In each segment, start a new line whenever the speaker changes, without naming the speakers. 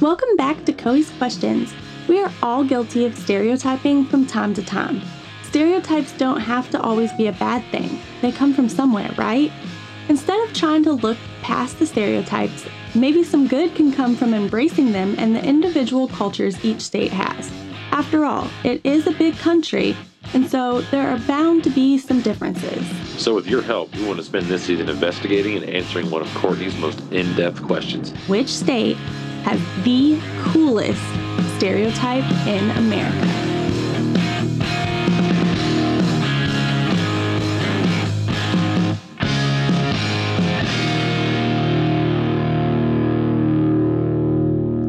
Welcome back to Coey's Questions. We are all guilty of stereotyping from time to time. Stereotypes don't have to always be a bad thing, they come from somewhere, right? Instead of trying to look past the stereotypes, maybe some good can come from embracing them and the individual cultures each state has. After all, it is a big country, and so there are bound to be some differences.
So, with your help, we want to spend this season investigating and answering one of Courtney's most in depth questions
Which state has the coolest stereotype in America?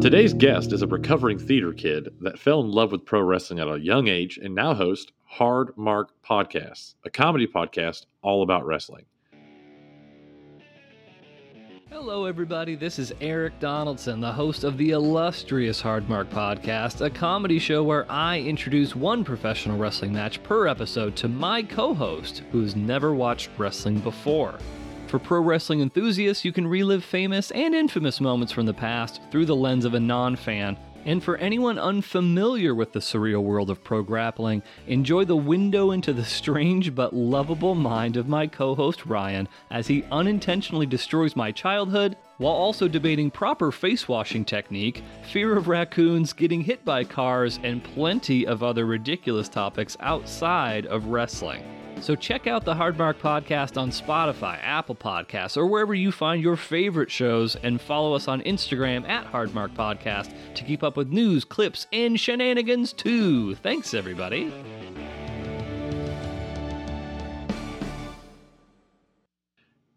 Today's guest is a recovering theater kid that fell in love with pro wrestling at a young age and now hosts Hard Mark Podcasts, a comedy podcast all about wrestling.
Hello, everybody. This is Eric Donaldson, the host of the illustrious Hard Mark Podcast, a comedy show where I introduce one professional wrestling match per episode to my co host who's never watched wrestling before. For pro wrestling enthusiasts, you can relive famous and infamous moments from the past through the lens of a non fan. And for anyone unfamiliar with the surreal world of pro grappling, enjoy the window into the strange but lovable mind of my co host Ryan as he unintentionally destroys my childhood while also debating proper face washing technique, fear of raccoons, getting hit by cars, and plenty of other ridiculous topics outside of wrestling. So check out the Hardmark Podcast on Spotify, Apple Podcasts, or wherever you find your favorite shows, and follow us on Instagram at Hardmark Podcast to keep up with news, clips, and shenanigans too. Thanks, everybody.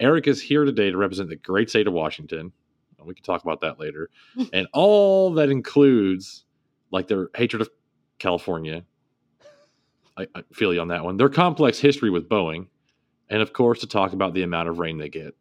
Eric is here today to represent the great state of Washington. We can talk about that later. and all that includes, like their hatred of California. I, I feel you on that one. Their complex history with Boeing. And of course, to talk about the amount of rain they get.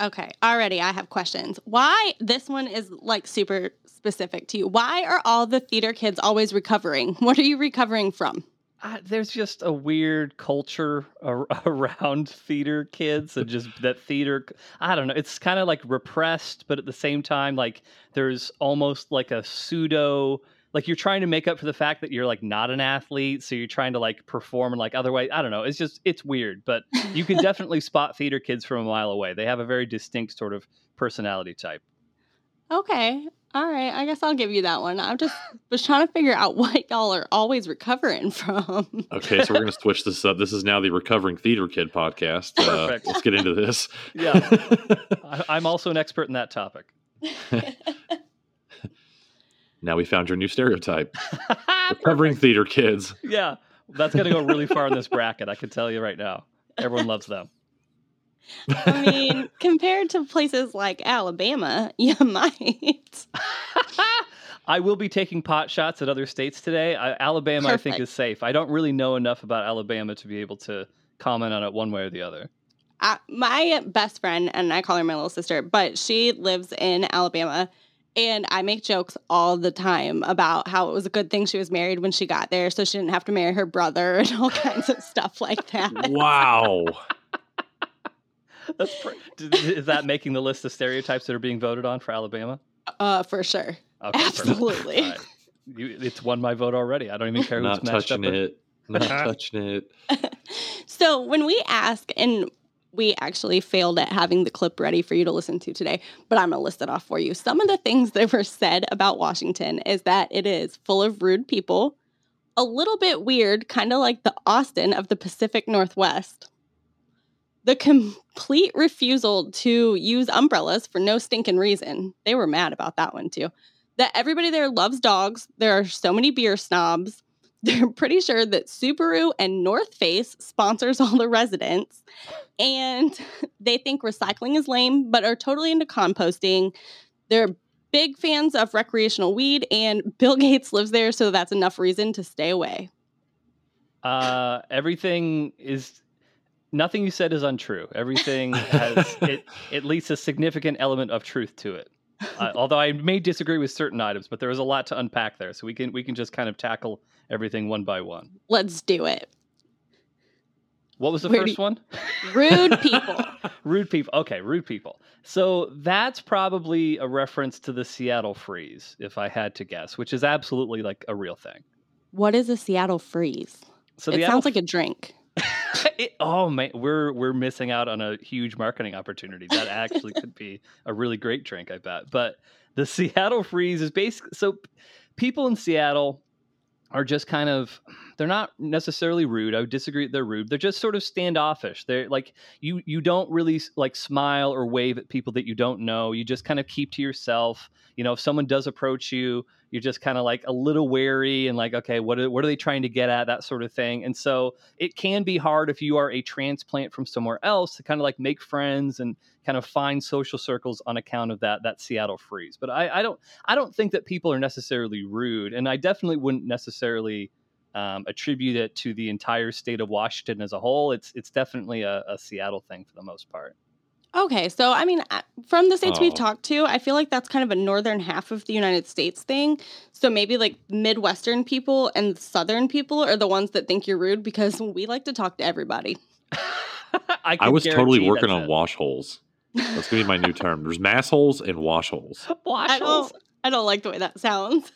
Okay, already I have questions. Why this one is like super specific to you? Why are all the theater kids always recovering? What are you recovering from?
Uh, there's just a weird culture ar- around theater kids and just that theater i don't know it's kind of like repressed but at the same time like there's almost like a pseudo like you're trying to make up for the fact that you're like not an athlete so you're trying to like perform and like otherwise i don't know it's just it's weird but you can definitely spot theater kids from a mile away they have a very distinct sort of personality type
Okay, all right. I guess I'll give you that one. I'm just was trying to figure out what y'all are always recovering from.
Okay, so we're going to switch this up. This is now the Recovering Theater Kid podcast. Uh,
Perfect.
let's get into this.
yeah I, i'm also an expert in that topic
now we found your new stereotype. Recovering theater kids.
yeah that's going to go really far in this bracket i can tell you right now everyone loves them
I mean, compared to places like Alabama, you might.
I will be taking pot shots at other states today. I, Alabama, I think, is safe. I don't really know enough about Alabama to be able to comment on it one way or the other.
Uh, my best friend, and I call her my little sister, but she lives in Alabama. And I make jokes all the time about how it was a good thing she was married when she got there, so she didn't have to marry her brother and all kinds of stuff like that.
Wow.
That's pr- is that making the list of stereotypes that are being voted on for Alabama?
Uh, for sure.
Okay.
Absolutely.
All right. You, it's won my vote already. I don't even care who's
Not
matched
touching
up. with-
it. Not touching it.
So when we ask, and we actually failed at having the clip ready for you to listen to today, but I'm going to list it off for you. Some of the things that were said about Washington is that it is full of rude people, a little bit weird, kind of like the Austin of the Pacific Northwest. The complete refusal to use umbrellas for no stinking reason. They were mad about that one too. That everybody there loves dogs. There are so many beer snobs. They're pretty sure that Subaru and North Face sponsors all the residents. And they think recycling is lame, but are totally into composting. They're big fans of recreational weed, and Bill Gates lives there, so that's enough reason to stay away.
Uh, everything is nothing you said is untrue. Everything has it, at least a significant element of truth to it. Uh, although I may disagree with certain items, but there is a lot to unpack there, so we can we can just kind of tackle everything one by one.
Let's do it.
What was the
Where
first one?
Rude people.
rude people. Okay, rude people. So that's probably a reference to the Seattle freeze, if I had to guess, which is absolutely like a real thing.
What is a Seattle freeze?
So
it sounds
Seattle
like a drink.
it, oh man, we're we're missing out on a huge marketing opportunity. That actually could be a really great drink, I bet. But the Seattle freeze is basically so people in Seattle are just kind of they're not necessarily rude. I would disagree they're rude. They're just sort of standoffish. They're like you you don't really like smile or wave at people that you don't know. You just kind of keep to yourself. You know, if someone does approach you, you're just kind of like a little wary and like okay, what are, what are they trying to get at that sort of thing. And so it can be hard if you are a transplant from somewhere else to kind of like make friends and kind of find social circles on account of that that Seattle freeze. But I, I don't I don't think that people are necessarily rude, and I definitely wouldn't necessarily um, attribute it to the entire state of Washington as a whole. It's it's definitely a, a Seattle thing for the most part.
Okay, so I mean, from the states we've
Oh.
talked to, I feel like that's kind of a northern half of the United States thing. So maybe like Midwestern people and Southern people are the ones that think you're rude because we like to talk to everybody.
I,
I was totally working on
it.
wash holes. That's gonna be my new term. There's mass holes and wash holes.
Wash
I
holes.
don't, I don't like the way that sounds.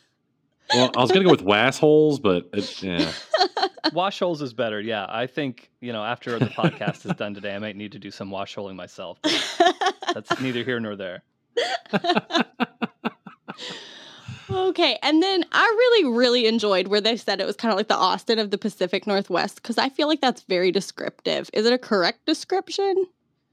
Well, I was gonna go with wass holes, but it, yeah.
Wash holes is better. Yeah, I think you know after the podcast is done today, I might need to do some wash holing myself. That's neither here nor there.
okay, and then I really, really enjoyed where they said it was kind of like the Austin of the Pacific Northwest because I feel like that's very descriptive. Is it a correct description?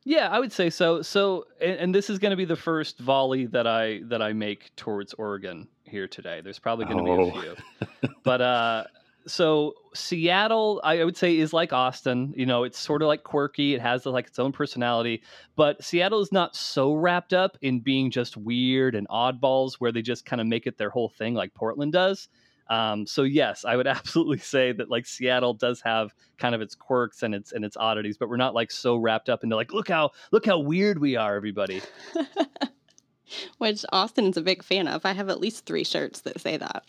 Yeah, I would say so. So, and, and this is going to be the first volley that I that I make towards Oregon here today. There's probably going to
Oh.
be a few, but uh, so Seattle, I would say, is like Austin. You know, it's sort of like quirky. It has like its own personality, but Seattle is not so wrapped up in being just weird and oddballs, where they just kind of make it their whole thing, like Portland does. Um, so yes, I would absolutely say that like Seattle does have kind of its quirks and its and its oddities, but we're not like so wrapped up into like look how look how weird we are, everybody.
Which Austin is a big fan of. I have at least three shirts that say that.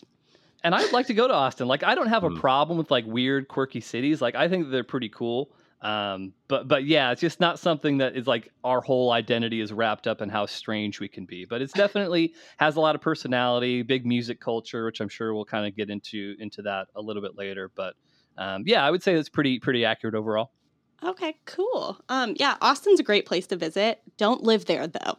And I'd like to go to Austin. Like I don't have a
Hmm.
problem with like weird, quirky cities. Like I think they're pretty cool. Um, but but yeah, it's just not something that is like our whole identity is wrapped up in how strange we can be. But it's definitely has a lot of personality, big music culture, which I'm sure we'll kind of get into into that a little bit later. But um, yeah, I would say it's pretty pretty accurate overall.
Okay, cool. Um, yeah, Austin's a great place to visit. Don't live there though.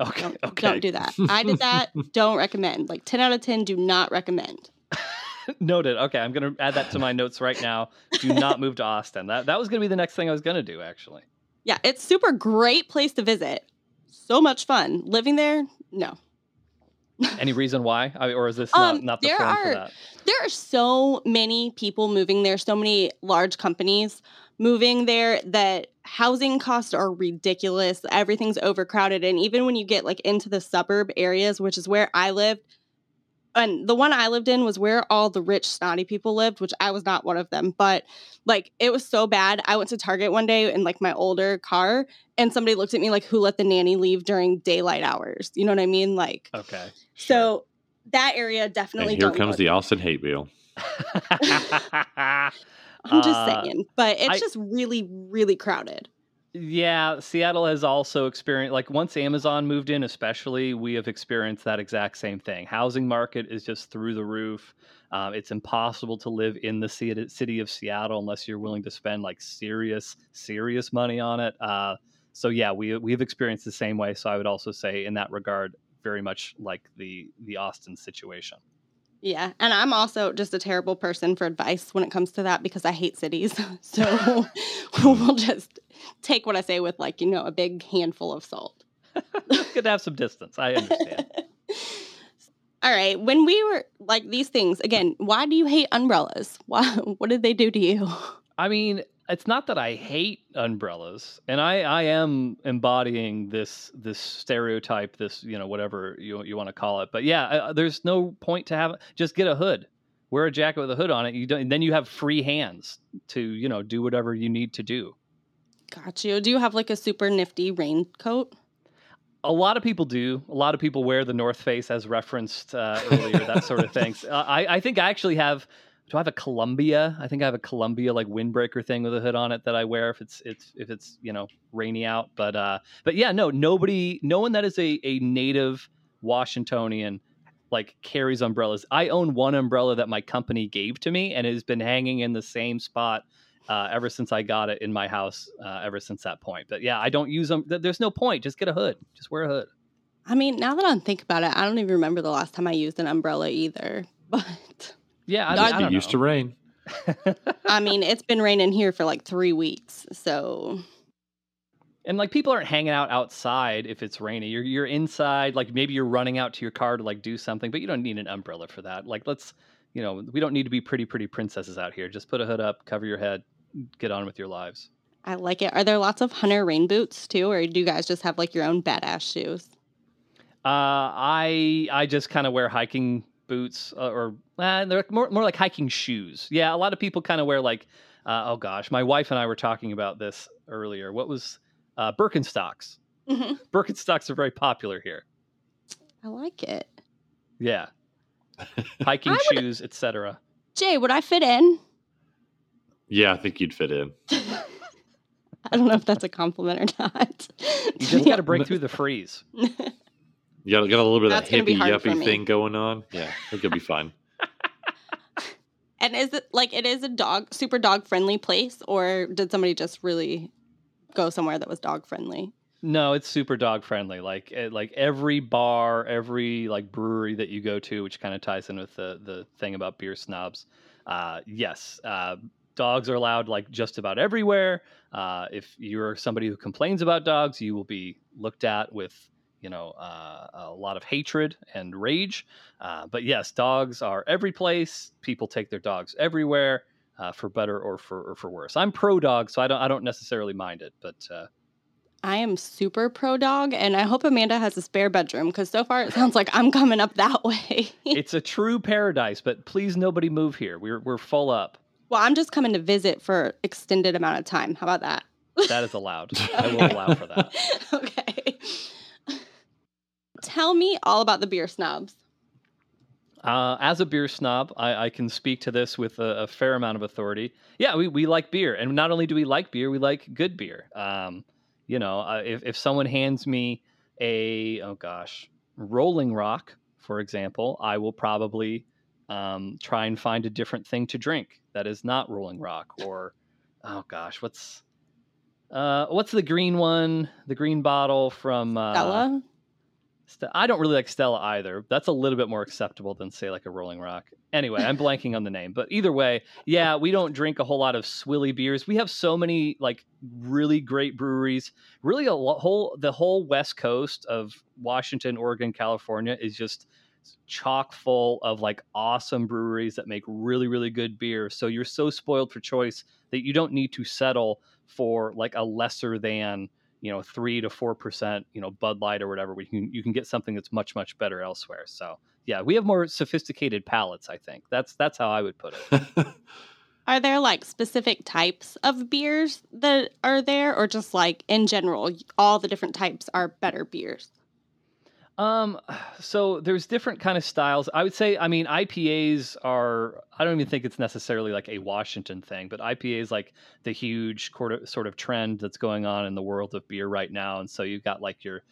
Okay,
Don't,
okay.
don't do that. I did that. don't recommend. Like ten out of ten. Do not recommend.
Noted. Okay, I'm gonna add that to my notes right now. Do not move to Austin. That that was gonna be the next thing I was gonna do actually.
Yeah, it's super great place to visit. So much fun living there. No,
Any reason why, I, or is this
Um,
not, not the
there are-
that?
there are so many people moving there. So many large companies moving there that housing costs are ridiculous. Everything's overcrowded, and even when you get like into the suburb areas, which is where I lived. And the one I lived in was where all the rich, snotty people lived, which I was not one of them. But like, it was so bad. I went to Target one day in like my older car, and somebody looked at me like, "Who let the nanny leave during daylight hours?" You know what I mean? Like,
Okay.
so that area
And
definitely.
here comes the Austin hate wheel.
I'm
just saying, but it's
Uh, I-
just really, really crowded.
Yeah, Seattle has also experienced like once Amazon moved in, especially we have experienced that exact same thing. Housing market is just through the roof. Um, it's impossible to live in the city, city of Seattle unless you're willing to spend like serious, serious money on it. Uh, so yeah, we we've experienced the same way. So I would also say in that regard, very much like the the Austin situation.
Yeah, and I'm also just a terrible person for advice when it comes to that because I hate cities. So we'll just take what I say with like you know a big handful of salt.
Good to have some distance. I understand.
All right, when we were like these things again, why do you hate umbrellas? Why? What did they do to you?
I mean, it's not that I hate umbrellas, and I, I am embodying this this stereotype, this you know whatever you you want to call it. But yeah, uh, there's no point to have just get a hood, wear a jacket with a hood on it. You don't, then you have free hands to you know do whatever you need to do.
Got you. Do you have like a super nifty raincoat?
A lot of people do. A lot of people wear the North Face as referenced uh, earlier, that sort of things. Uh, I, I think I actually have do I have a Columbia? I think I have a Columbia like windbreaker thing with a hood on it that I wear if it's it's if it's you know rainy out. But uh, but yeah, no, nobody, no one that is a a native Washingtonian like carries umbrellas. I own one umbrella that my company gave to me, and it has been hanging in the same spot uh, ever since I got it in my house. Uh, ever since that point. But yeah, I don't use them. There's no point. Just get a hood. Just wear a hood.
I mean, now that I think about it, I don't even remember the last time I used an umbrella either. But
Yeah, I,
No, I
I
It
don't
used to rain.
I mean, it's been raining here for like three weeks. So
And like people aren't hanging out outside if it's rainy. You're you're inside, like maybe you're running out to your car to like do something, but you don't need an umbrella for that. Like let's, you know, we don't need to be pretty pretty princesses out here. Just put a hood up, cover your head, get on with your lives.
I like it. Are there lots of hunter rain boots too, or do you guys just have like your own badass shoes?
Uh, I I just kind of wear hiking boots uh, or uh, they're more more like hiking shoes. Yeah, a lot of people kind of wear like uh, oh gosh, my wife and I were talking about this earlier. What was uh, Birkenstocks?
Mhm.
Birkenstocks are very popular here.
I like it.
Yeah, hiking
would-
shoes, etc.
Jay, would I fit in?
Yeah, I think you'd fit in.
I don't know if that's a compliment or not.
You just got to break through the freeze.
You got, got a little bit of
That's
that
gonna
hippie
hard
yuppie thing going on. Yeah, I think you'll be fine.
And is it like it is a dog super dog friendly place, or did somebody just really go somewhere that was dog friendly?
No, it's super dog friendly. Like eh, like every bar, every like brewery that you go to, which kind of ties in with the the thing about beer snobs. Uh, yes, uh, dogs are allowed like just about everywhere. Uh, if you're somebody who complains about dogs, you will be looked at with you know uh, a lot of hatred and rage. Uh, but yes, dogs are every place. People take their dogs everywhere. Uh, for better or for or for worse, I'm pro dog, so I don't I don't necessarily mind it. But uh,
I am super pro dog, and I hope Amanda has a spare bedroom because so far it sounds like I'm coming up that way.
it's a true paradise, but please nobody move here. We're we're full up.
well, I'm just coming to visit for extended amount of time. How about that?
That is allowed. I will allow for that.
okay. Tell me all about the beer snobs.
Uh, as a beer snob, I, I can speak to this with a, a fair amount of authority. Yeah, we, we like beer, and not only do we like beer, we like good beer. Um, you know, uh, if if someone hands me a oh gosh, Rolling Rock, for example, I will probably um, try and find a different thing to drink that is not Rolling Rock. Or oh gosh, what's uh, what's the green one? The green bottle from uh,
Stella?
I don't really like Stella either. That's a little bit more acceptable than say like a Rolling Rock. Anyway, I'm blanking on the name, but either way, yeah, we don't drink a whole lot of swilly beers. We have so many like really great breweries. Really, a lo- whole the whole West Coast of Washington, Oregon, California is just chock full of like awesome breweries that make really really good beer. So you're so spoiled for choice that you don't need to settle for like a lesser than you know three to four percent you know Bud Light or whatever. We can you can get something that's much much better elsewhere. So yeah, we have more sophisticated palates. I think that's that's how I would put it.
Are there like specific types of beers that are there, or just like in general, all the different types are better beers?
Um, so there's different kind of styles. I would say, I mean, IPAs are. I don't even think it's necessarily like a Washington thing, but IPA is like the huge sort of sort of trend that's going on in the world of beer right now. And so you've got like your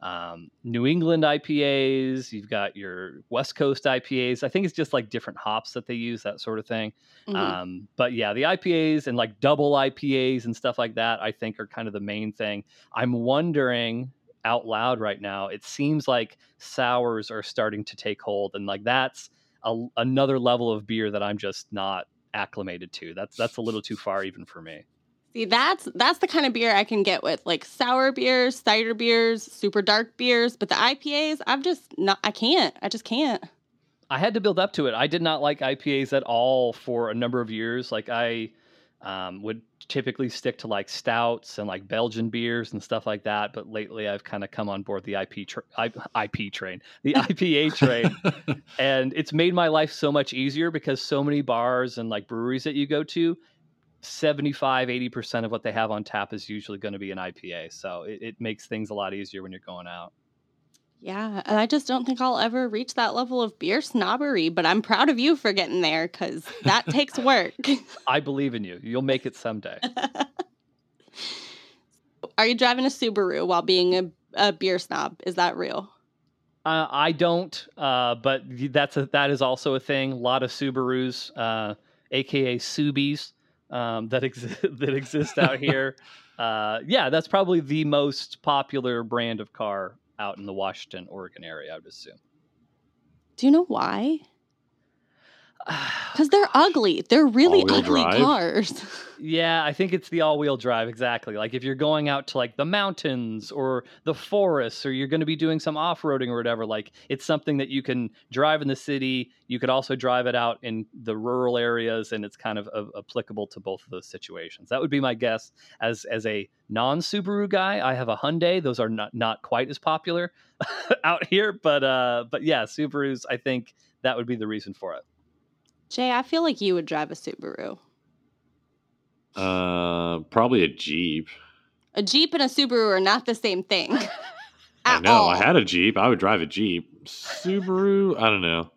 um, New England IPAs, you've got your West Coast IPAs. I think it's just like different hops that they use, that sort of thing.
Mhm.
Um, but yeah, the IPAs and like double IPAs and stuff like that, I think are kind of the main thing. I'm wondering out loud right now, it seems like sours are starting to take hold, and like that's a, another level of beer that I'm just not acclimated to. That's that's a little too far even for me.
See, that's that's the kind of beer I can get with like sour beers, cider beers, super dark beers. But the IPAs, I've just not. I can't. I just can't.
I had to build up to it. I did not like IPAs at all for a number of years. Like I um, would typically stick to like stouts and like Belgian beers and stuff like that. But lately, I've kind of come on board the IP tra- I- IP train, the IPA train, and it's made my life so much easier because so many bars and like breweries that you go to. 75 80% of what they have on tap is usually going to be an IPA so it, it makes things a lot easier when you're going out
Yeah, and I just don't think I'll ever reach that level of beer snobbery, but I'm proud of you for getting there because that takes work.
I believe in you. You'll make it someday.
Are you driving a Subaru while being a, a beer snob? Is that real?
Uh, I don't, uh, but that's a, that is also a thing. A lot of Subarus, uh, aka Subies, um, that exist that exist out here. Uh, yeah, that's probably the most popular brand of car out in the Washington, Oregon area. I would assume.
Do you know why? Because they're ugly. They're really
All-wheel
ugly
drive?
cars.
Yeah, I think it's the all-wheel drive exactly. Like if you're going out to like the mountains or the forests or you're going to be doing some off-roading or whatever, like it's something that you can drive in the city, you could also drive it out in the rural areas and it's kind of uh, applicable to both of those situations. That would be my guess as as a non-Subaru guy. I have a Hyundai, those are not not quite as popular out here, but uh but yeah, Subarus, I think that would be the reason for it.
Jay, I feel like you would drive a Subaru.
Uh, probably a Jeep.
A Jeep and a Subaru are not the same thing.
I know.
all.
I had a Jeep. I would drive a Jeep. Subaru, I don't know. A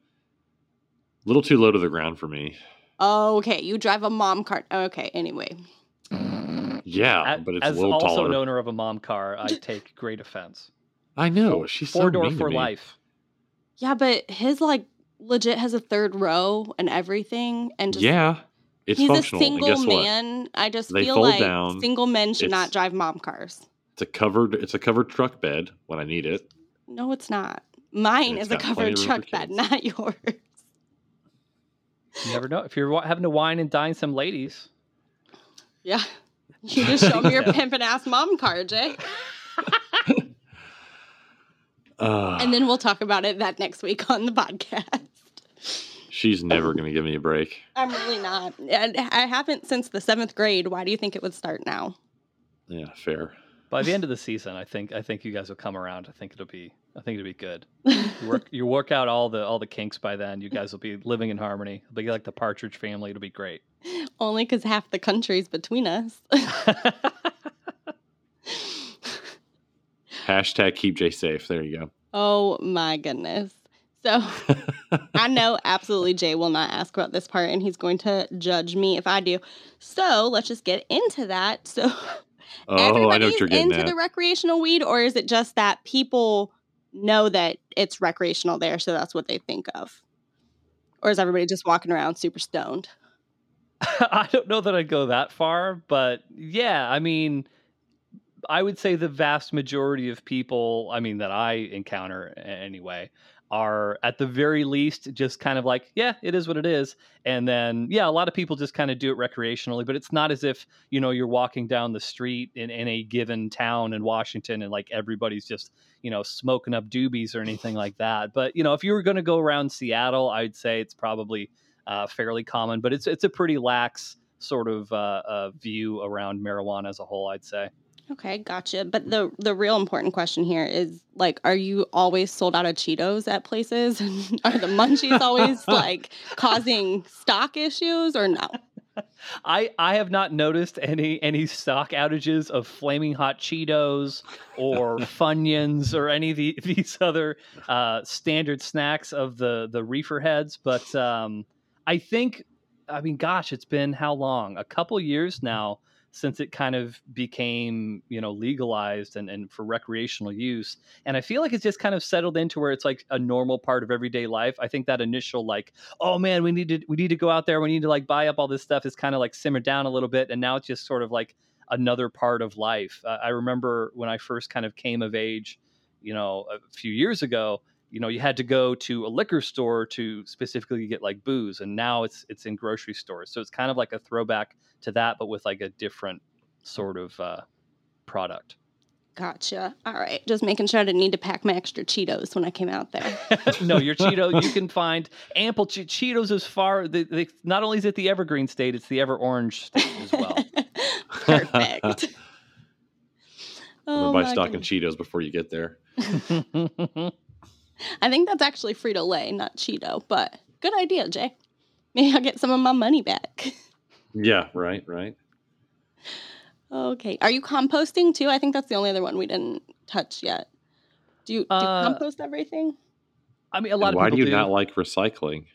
little too low to the ground for me.
Oh, okay. You drive a mom cart. Okay, anyway.
Yeah,
A-
but it's
As
a little
also
taller.
an owner of a mom car, I take great offense.
I know.
Four-
She's
four
so
door
mean to
for
me.
life.
Yeah, but his like legit has a third row and everything, and just
yeah, it's
he's a
functional. and
single
guess what?
man. I just
They
feel like
down.
single men should not drive mom cars.
It's a covered. It's a covered truck bed when I need it.
No, it's not. Mine
And
is a covered truck bed, not yours.
You never know. If you're having to wine and dine some ladies,
Yeah. You just show me your pimpin' ass mom car, Jay.
Uh,
And then we'll talk about it that next week on the podcast.
she's never going to give me a break.
I'm really not. And I haven't since the seventh grade. Why do you think it would start now?
Yeah, fair.
by the end of the season, I think I think you guys will come around. I think it'll be I think it'll be good. You work you work out all the all the kinks by then. You guys will be living in harmony. It'll be like the Partridge Family. It'll be great.
Only because half the country's between us.
Hashtag keep Jay safe. There you go.
oh my goodness. So I know absolutely Jay will not ask about this part and he's going to judge me if I do. So let's just get into that. So
Oh, I know
everybody's
what you're getting
into
at.
the recreational weed, or is it just that people know that it's recreational there, so that's what they think of? Or is everybody just walking around super stoned?
I don't know that I'd go that far, but yeah, I mean, I would say the vast majority of people, I mean, that I encounter anyway, are at the very least just kind of like, yeah, it is what it is. And then, yeah, a lot of people just kind of do it recreationally, but it's not as if, you know, you're walking down the street in, in a given town in Washington and like everybody's just, you know, smoking up doobies or anything like that. But, you know, if you were going to go around Seattle, I'd say it's probably uh, fairly common, but it's it's a pretty lax sort of uh, uh, view around marijuana as a whole. I'd say.
Okay, gotcha. But the the real important question here is like, are you always sold out of Cheetos at places? are the munchies always like causing stock issues or no?
I I have not noticed any any stock outages of flaming hot Cheetos or Funyuns or any of the, these other uh, standard snacks of the the reefer heads, but um, I think I mean, gosh, it's been how long? A couple years now since it kind of became you know legalized and, and for recreational use and i feel like it's just kind of settled into where it's like a normal part of everyday life. I think that initial like oh man we need to we need to go out there we need to like buy up all this stuff is kind of like simmered down a little bit and now it's just sort of like another part of life. Uh, i remember when i first kind of came of age you know a few years ago you know you had to go to a liquor store to specifically get like booze and now it's it's in grocery stores so it's kind of like a throwback to that but with like a different sort of uh, product
Gotcha. All right, just making sure I didn't need to pack my extra Cheetos when I came out there.
no, your Cheeto, you can find ample che- Cheetos as far. The, the, not only is it the evergreen state, it's the ever orange state as well.
Perfect.
I'm
Oh
gonna buy
my
stock in. Cheetos before you get there.
I think that's actually Frito Lay, not Cheeto, but good idea, Jay. Maybe I'll get some of my money back.
Yeah, right, right.
okay. Are you composting too? I think that's the only other one we didn't touch yet. Do you, do you
Uh,
compost everything?
I mean, a lot of
Why
people
do you
do.
not like recycling?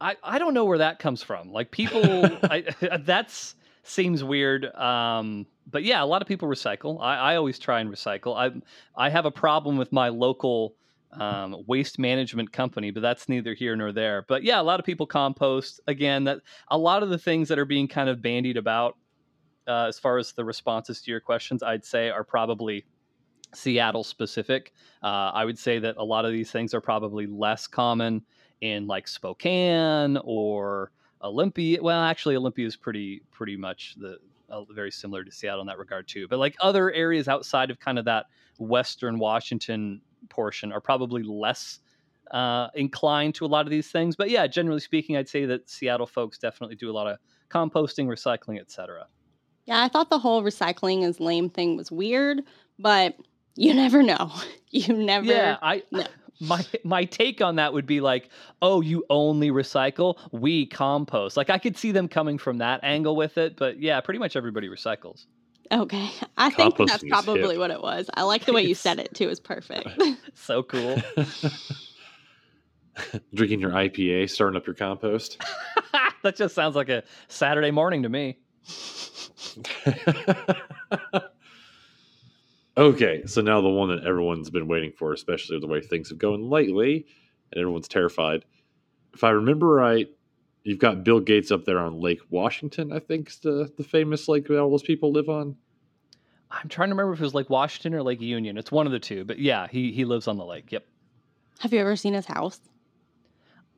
I, I don't know where that comes from. Like people, I, that's seems weird. Um, but yeah, a lot of people recycle. I, I always try and recycle. I I have a problem with my local um, waste management company, but that's neither here nor there. But yeah, a lot of people compost. Again, that a lot of the things that are being kind of bandied about uh, as far as the responses to your questions, I'd say are probably Seattle specific. Uh, I would say that a lot of these things are probably less common in like Spokane or Olympia. Well, actually, Olympia is pretty pretty much the uh, very similar to Seattle in that regard too. But like other areas outside of kind of that Western Washington portion are probably less uh, inclined to a lot of these things. But yeah, generally speaking, I'd say that Seattle folks definitely do a lot of composting, recycling, etc.
Yeah, I thought the whole recycling is lame thing was weird, but you never know. You never.
Yeah, I
no.
my my take on that would be like, oh, you only recycle, we compost. Like I could see them coming from that angle with it, but yeah, pretty much everybody recycles.
Okay. I think
Composting
that's probably
hip.
what it was. I like the way you said it too. It's perfect.
So cool.
Drinking your IPA, starting up your compost.
that just sounds like a Saturday morning to me.
okay, so now the one that everyone's been waiting for, especially the way things have gone lately, and everyone's terrified. If I remember right, you've got Bill Gates up there on Lake Washington. I think is the the famous lake that all those people live on.
I'm trying to remember if it was Lake Washington or Lake Union. It's one of the two, but yeah, he he lives on the lake. Yep.
Have you ever seen his house?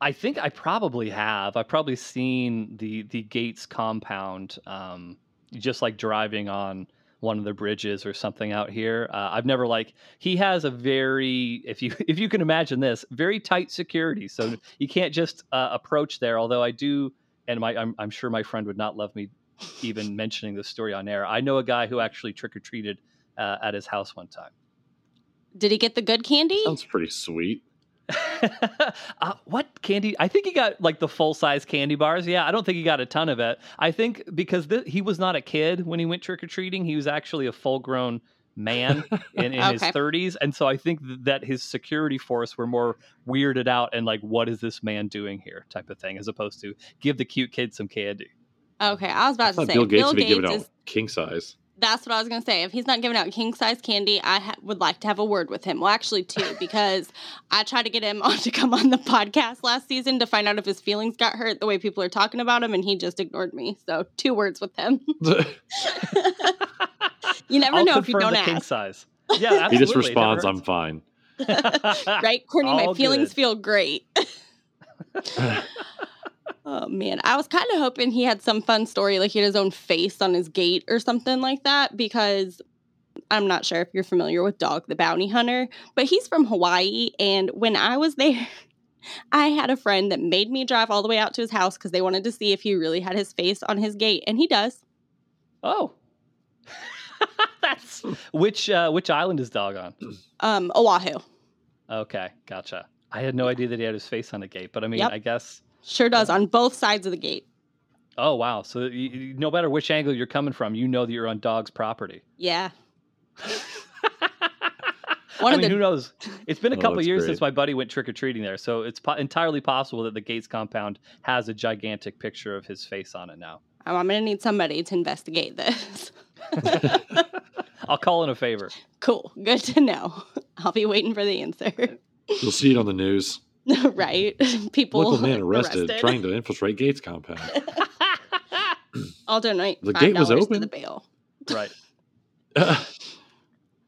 I think I probably have. I've probably seen the the Gates compound, um, just like driving on one of the bridges or something out here. Uh, I've never like he has a very if you if you can imagine this very tight security, so you can't just uh, approach there. Although I do, and my I'm, I'm sure my friend would not love me even mentioning this story on air. I know a guy who actually trick or treated uh, at his house one time.
Did he get the good candy?
Sounds pretty sweet.
uh, what candy? I think he got like the full size candy bars. Yeah, I don't think he got a ton of it. I think because th- he was not a kid when he went trick or treating, he was actually a full grown man in, in his 30s. And so I think th- that his security force were more weirded out and like, what is this man doing here type of thing, as opposed to give the cute kid some candy.
Okay, I was
I
about to say
Bill Gates
Bill
would be
Gates
giving
is.
out king size.
That's what I was going to say. If he's not giving out king size candy, I ha- would like to have a word with him. Well, actually, two, because I tried to get him on to come on the podcast last season to find out if his feelings got hurt the way people are talking about him, and he just ignored me. So, two words with him. you never
I'll
know if you don't
the king
ask.
size. Yeah, absolutely.
he just responds, "I'm fine."
right, Courtney? My feelings
good.
feel great. Oh man, I was kind of hoping he had some fun story, like he had his own face on his gate or something like that, because I'm not sure if you're familiar with Dog the Bounty Hunter, but he's from Hawaii, and when I was there. I had a friend that made me drive all the way out to his house because they wanted to see if he really had his face on his gate, and he does.
Oh. That's which uh, which island is dog on?
Um, Oahu
Okay, gotcha. I had no idea that he had his face on a gate, but I mean,
Yep.
I guess.
Sure does on both sides of the gate.
Oh wow! So you, you- no matter which angle you're coming from, you know that you're on dog's property.
Yeah,
One I
of
mean,
the-
who knows? It's been a
Oh,
couple
that's
years
great.
since my buddy went trick or treating there, so it's po- entirely possible that the Gates compound has a gigantic picture of his face on it now.
I'm, I'm gonna need somebody to investigate this.
I'll call in a favor.
Cool. Good to know. I'll be waiting for the answer.
You'll see it on the news.
right? People
Local man arrested, trying to infiltrate Gates compound.
I'll donate.
The
$5
gate was open?
the bail.
right.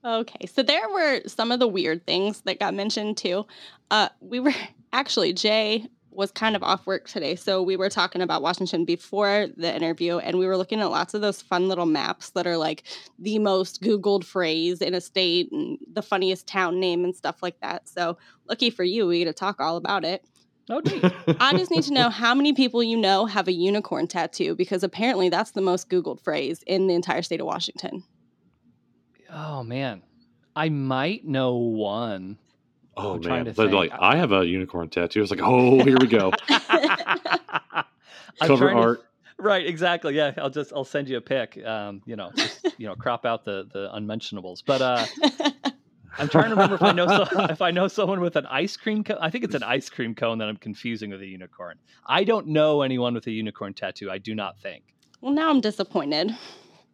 Okay, so there were some of the weird things that got mentioned too. Uh, we were actually Jay was kind of off work today, so we were talking about Washington before the interview, and we were looking at lots of those fun little maps that are like the most Googled phrase in a state and the funniest town name and stuff like that. So lucky for you, we get to talk all about it.
Oh, neat.
I just need to know how many people you know have a unicorn tattoo because apparently that's the most Googled phrase in the entire state of Washington.
oh man, I might know one.
Oh
I'm
man,
to
like. I have a unicorn tattoo. It's like, oh, here we go. Cover
trying to-
art.
Right, exactly. Yeah, I'll just I'll send you a pic. Um, you know, just, you know, crop out the the unmentionables. But uh I'm trying to remember if I know so, if I know someone with an ice cream cone. I think it's an ice cream cone that I'm confusing with a unicorn. I don't know anyone with a unicorn tattoo. I do not think.
Well, now I'm disappointed.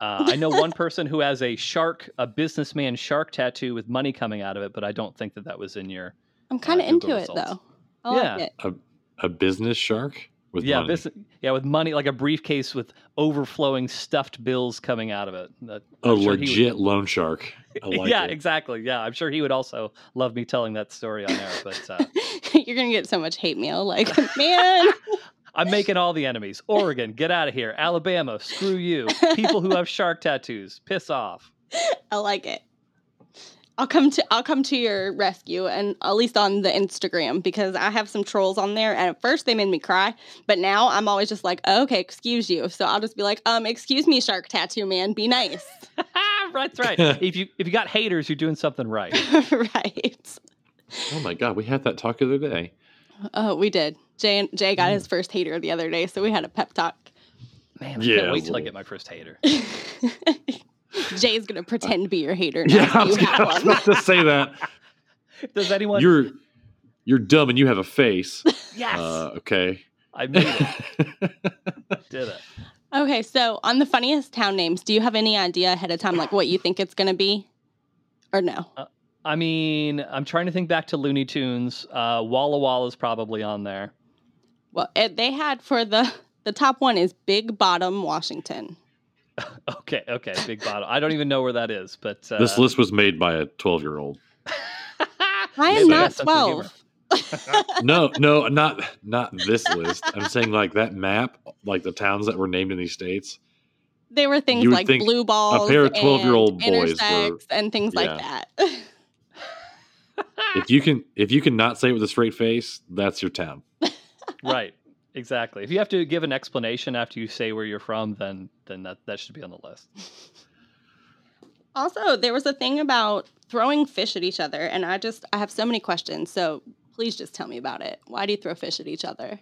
Uh, I know one person who has a shark, a businessman shark tattoo with money coming out of it, but I don't think that that was in your.
I'm kind of
Uh, Google
into it though. I
Yeah.
like it.
A business shark with
yeah,
money.
business, yeah, with money, like a briefcase with overflowing stuffed bills coming out of it. That-
a
I'm sure he would-
legit loan shark. I like
yeah,
it.
exactly. Yeah, I'm sure he would also love me telling that story on there. But uh,
You're gonna get so much hate mail. Like, man,
I'm making all the enemies. Oregon, get out of here. Alabama, screw you. People who have shark tattoos, piss off.
I like it. I'll come to I'll come to your rescue and at least on the Instagram because I have some trolls on there and at first they made me cry, but now I'm always just like, oh, okay, excuse you. So I'll just be like, um, excuse me, shark tattoo man, be nice.
That's right. if you if you got haters, you're doing something right.
right.
Oh my god, we had that talk the other day.
Oh, we did. Jay Jay got
Mm.
his first hater the other day, so we had a pep talk.
Man, I
Yeah,
can't wait
a
till I get my first hater.
Jay's gonna pretend to be your hater now.
Yeah,
so
I was,
you have
I was
one.
about to say that.
Does anyone?
You're you're dumb and you have a face.
yes,
Uh, okay.
I made it. Did it.
Okay, so on the funniest town names, do you have any idea ahead of time, like what you think it's gonna be, or no?
I mean, I'm trying to think back to Looney Tunes. Uh, Walla Walla is probably on there.
Well, it, they had for the the top one is Big Bottom, Washington.
Okay, okay, Big Bottom. I don't even know where that is, but uh,
this list was made by a 12 year old.
I am
they
not
have sense of humor.
twelve.
No, no, not not this list. I'm saying like that map, like the towns that were named in these states.
They were things like blue balls, a
pair of 12-year-old
and
boys were-
and things like that.
If you can if you can not say it with a straight face, that's your town.
right, exactly. If you have to give an explanation after you say where you're from, then then that that should be on the list.
also, there was a thing about throwing fish at each other, and I just I have so many questions. So please just tell me about it. Why do you throw fish at each other?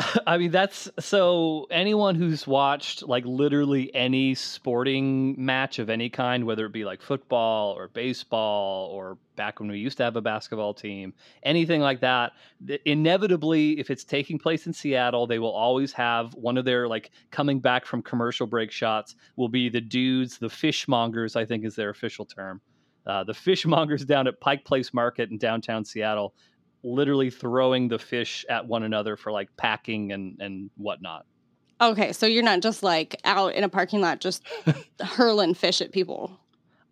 I mean, that's so anyone who's watched like literally any sporting match of any kind, whether it be like football or baseball or back when we used to have a basketball team, anything like that, inevitably, if it's taking place in Seattle, they will always have one of their like coming back from commercial break shots will be the dudes, the fishmongers, I think is their official term. Uh, the fishmongers down at Pike Place Market in downtown Seattle literally throwing the fish at one another for like packing and and whatnot.
Okay, so you're not just like out in a parking lot just hurling fish at people.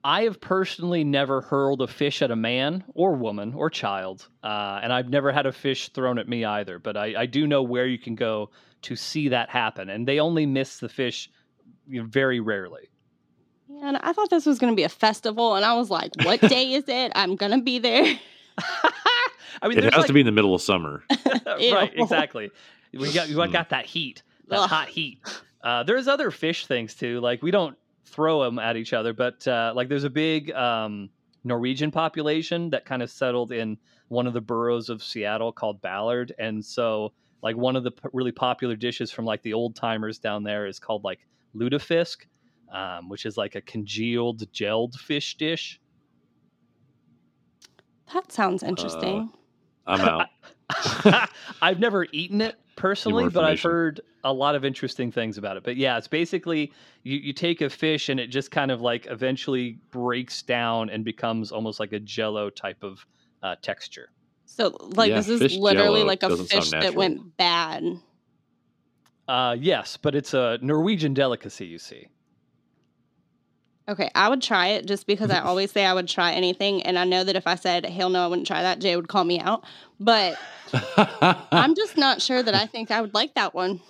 I have personally never hurled a fish at a man or woman or child, uh, and I've never had a fish thrown at me either. But I, I do know where you can go to see that happen, and they only miss the fish you know, very rarely.
And I thought this was going to be a festival, and I was like, "What day is it? I'm going to be there."
I mean,
It has
like,
to be in the middle of summer.
right, exactly. We got we got that heat, that
Ugh.
hot heat. Uh, there's other fish things too. Like we don't throw them at each other, but uh, like there's a big um, Norwegian population that kind of settled in one of the boroughs of Seattle called Ballard, and so like one of the p- really popular dishes from like the old timers down there is called like lutefisk, um, which is like a congealed gelled fish dish.
That sounds interesting.
I'm out.
I've never eaten it personally, but I've heard a lot of interesting things about it. But yeah, it's basically you, you take a fish and it just kind of like eventually breaks down and becomes almost like a jello type of uh, texture.
so, like,
Yeah,
this is literally like a fish that went bad.
Uh, yes, but it's a Norwegian delicacy, you see.
Okay, I would try it just because I always say I would try anything, and I know that if I said hell no, I wouldn't try that, Jay would call me out. But I'm just not sure that I think I would like that one.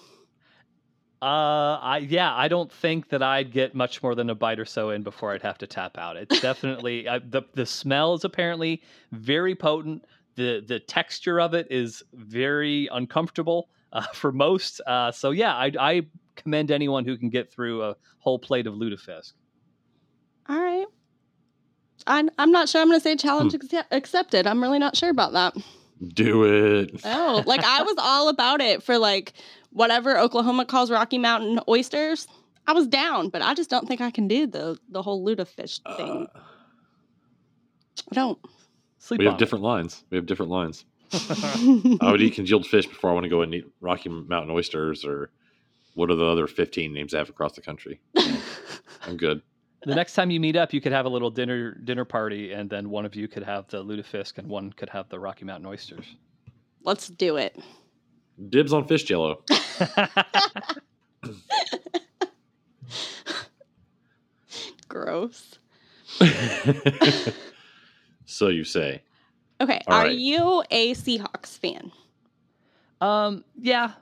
Uh, I yeah, I don't think that I'd get much more than a bite or so in before I'd have to tap out. It's definitely uh, the the smell is apparently very potent. the The texture of it is very uncomfortable uh, for most. Uh, so yeah, I, I commend anyone who can get through a whole plate of lutefisk.
All right. I'm, I'm not sure I'm going to say challenge accept- accepted. I'm really not sure about that.
Do it.
Oh, like I was all about it for like whatever Oklahoma calls Rocky Mountain oysters. I was down, but I just don't think I can do the the whole lutefisk thing.
Uh,
I don't.
Sleep
We have
on it.
different lines. We have different lines. I would eat congealed fish before I want to go and eat Rocky Mountain oysters or what are the other 15 names I have across the country. I'm good.
The next time you meet up, you could have a little dinner dinner party, and then one of you could have the lutefisk, and one could have the Rocky Mountain oysters.
Let's do it.
Dibs on fish jello.
Gross.
so you say.
Okay,
All
are
right.
you a Seahawks fan?
um, yeah,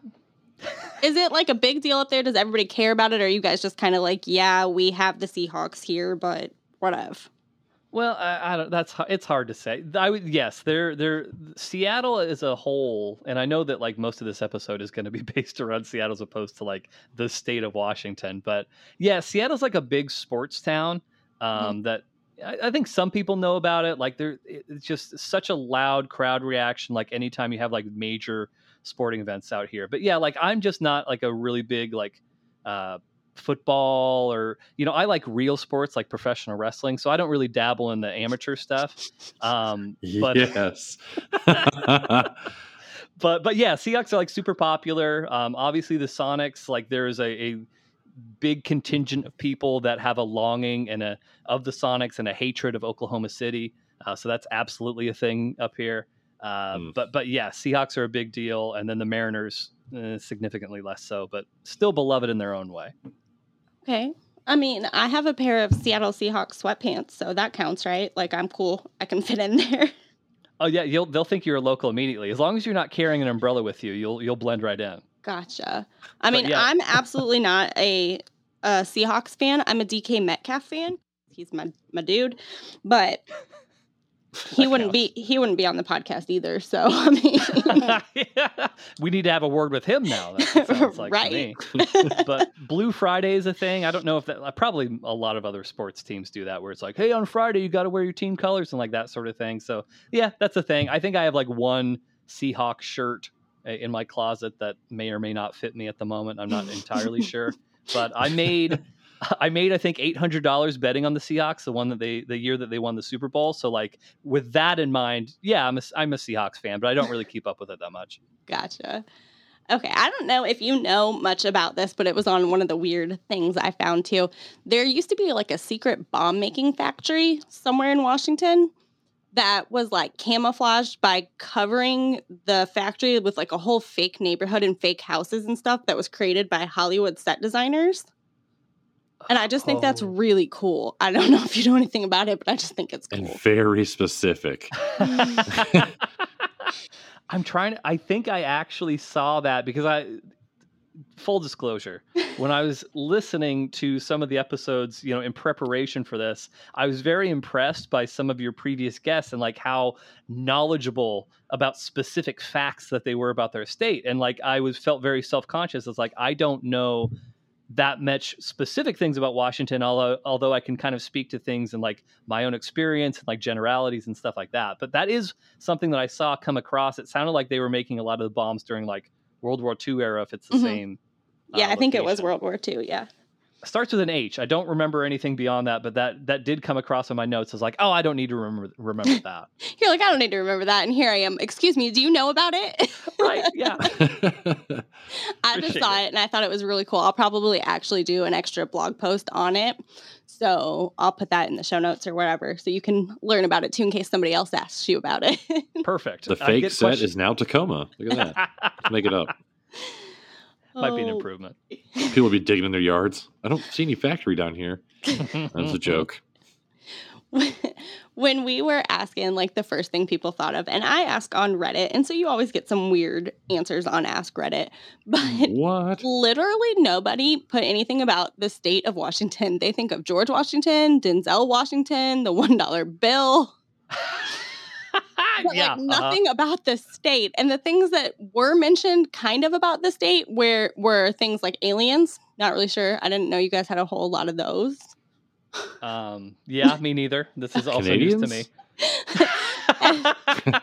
Is it like a big deal up there? Does everybody care about it? Or are you guys just kind of like, yeah, we have the Seahawks here, but whatever?
Well, I, I don't. That's it's hard to say. I would yes. They're they're Seattle as a whole, and I know that like most of this episode is going to be based around Seattle as opposed to like the state of Washington. But yeah, Seattle's like a big sports town um, that I, I think some people know about it. Like there, it's just such a loud crowd reaction. Like anytime you have like major sporting events out here. But yeah, like I'm just not like a really big like. Uh, football or you know i like real sports like professional wrestling so i don't really dabble in the amateur stuff um but
yes.
but but yeah seahawks are like super popular um obviously the sonics like there's a, a big contingent of people that have a longing and a of the sonics and a hatred of oklahoma city uh, so that's absolutely a thing up here uh,
Mm.
but but yeah seahawks are a big deal and then the mariners eh, significantly less so but still beloved in their own way
Okay. I mean, I have a pair of Seattle Seahawks sweatpants, so that counts, right? Like, I'm cool. I can fit in there.
Oh yeah, you'll they'll think you're a local immediately. As long as you're not carrying an umbrella with you, you'll you'll blend right in.
Gotcha. I mean,
yeah.
I'm absolutely not a, a Seahawks fan. I'm a DK Metcalf fan. He's my my dude, but he wouldn't be he wouldn't be on the podcast either. So I mean,
we need to have a word with him now. Like to me. But Blue Friday is a thing. I don't know if that uh, probably a lot of other sports teams do that, where it's like, hey, on Friday you got to wear your team colors and like that sort of thing. So yeah, that's a thing. I think I have like one Seahawk shirt in my closet that may or may not fit me at the moment. I'm not entirely sure, but I made. I made I think eight hundred dollars betting on the Seahawks, the one that they the year that they won the Super Bowl. So like with that in mind, yeah, I'm a I'm a Seahawks fan, but I don't really keep up with it that much.
gotcha. Okay, I don't know if you know much about this, but it was on one of the weird things I found too. There used to be like a secret bomb making factory somewhere in Washington that was like camouflaged by covering the factory with like a whole fake neighborhood and fake houses and stuff that was created by Hollywood set designers. And I just think that's
Oh.
really cool. I don't know if you know anything about it, but I just think it's
and very specific.
I'm trying to, I think I actually saw that because I, full disclosure, when I was listening to some of the episodes, you know, in preparation for this, I was very impressed by some of your previous guests and like how knowledgeable about specific facts that they were about their state. And like I was felt very self conscious. It's like, I don't know that much specific things about Washington, although although I can kind of speak to things in like my own experience and like generalities and stuff like that. But that is something that I saw come across. It sounded like they were making a lot of the bombs during like World War II era, if it's the
Mhm.
same.
yeah,
uh,
I think it was. World War II. Yeah.
Starts with an H. I don't remember anything beyond that, but that that did come across in my notes. I was like, oh, I don't need to remember remember that.
You're like, I don't need to remember that. And here I am. Excuse me, do you know about it?
right? Yeah.
I just saw
it.
it and I thought it was really cool. I'll probably actually do an extra blog post on it. So I'll put that in the show notes or whatever. So you can learn about it too in case somebody else asks you about it.
Perfect.
the fake
get
set
questions-
is now Tacoma. Look at that. Let's make it up.
Might be an
Oh.
improvement.
People will be digging in their yards. I don't see any factory down here. That's a joke.
when we were asking like the first thing people thought of and i ask on reddit and so you always get some weird answers on ask reddit but
What?
literally nobody put anything about the state of washington they think of george washington denzel washington the one dollar bill but
yeah.
like
uh-huh.
nothing about the state and the things that were mentioned kind of about the state where were things like aliens not really sure i didn't know you guys had a whole lot of those
Um, yeah, me neither. This is also news to me.
Canadians?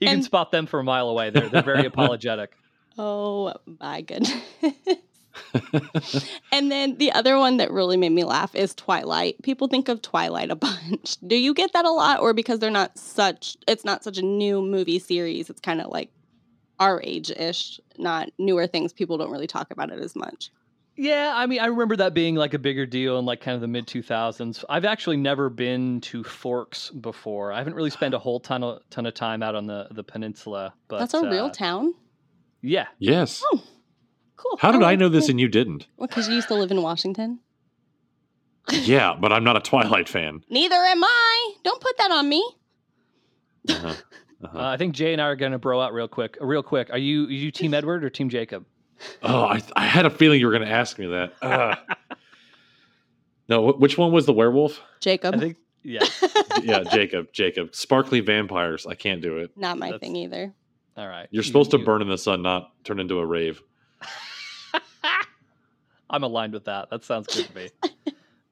you can
And-
spot them from a mile away. They're they're very apologetic.
Oh my goodness. And then the other one that really made me laugh is Twilight. People think of Twilight a bunch. Do you get that a lot or because they're not such it's not such a new movie series, it's kind of like our age-ish, not newer things people don't really talk about it as much.
Yeah, I mean, I remember that being like a bigger deal in like kind of the mid 2000s. I've actually never been to Forks before. I haven't really spent a whole ton of ton of time out on the the peninsula. But
That's a real
uh,
town.
Yeah,
yes.
Oh, cool.
How did I
like
know this and you didn't?
Well, because you used to live in Washington.
Yeah, but I'm not a Twilight fan.
Neither am I. Don't put that on me.
Uh-huh.
uh,
Uh-huh.
I think Jay and I are going to bro out real quick. Real quick, are you are you Team Edward or Team Jacob?
oh, I, I had a feeling you were going to ask me that. Ugh. no, wh- which one was the werewolf?
Jacob.
I think yeah.
Yeah, Jacob. Jacob. Sparkly vampires. I can't do it.
Not my
That's-
thing either.
All right,
You're
You-
supposed to
you-
burn in the sun, not turn into a rave.
I'm aligned with that. That sounds good to me.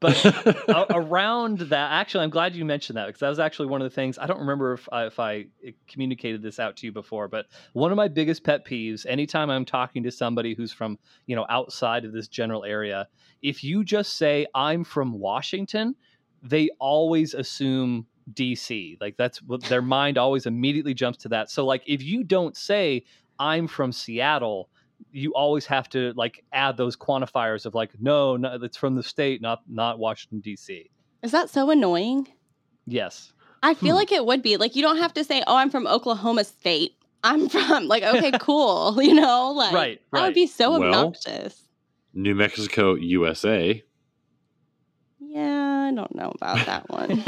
But around that, actually, I'm glad you mentioned that because that was actually one of the things. I don't remember if I, if I uh, communicated this out to you before, but one of my biggest pet peeves. Anytime I'm talking to somebody who's from you know outside of this general area, if you just say I'm from Washington, they always assume DC. Like that's what their mind always immediately jumps to that. So like if you don't say I'm from Seattle, you always have to like add those quantifiers of like no, no it's from the state, not not Washington D.C.
Is that so annoying?
Yes.
I feel
Hmm.
like it would be. Like you don't have to say, "Oh, I'm from Oklahoma State." I'm from like okay, cool. You know, like
Right,
that would be so
Well-
obnoxious.
New Mexico, USA.
Yeah, I don't know about that one.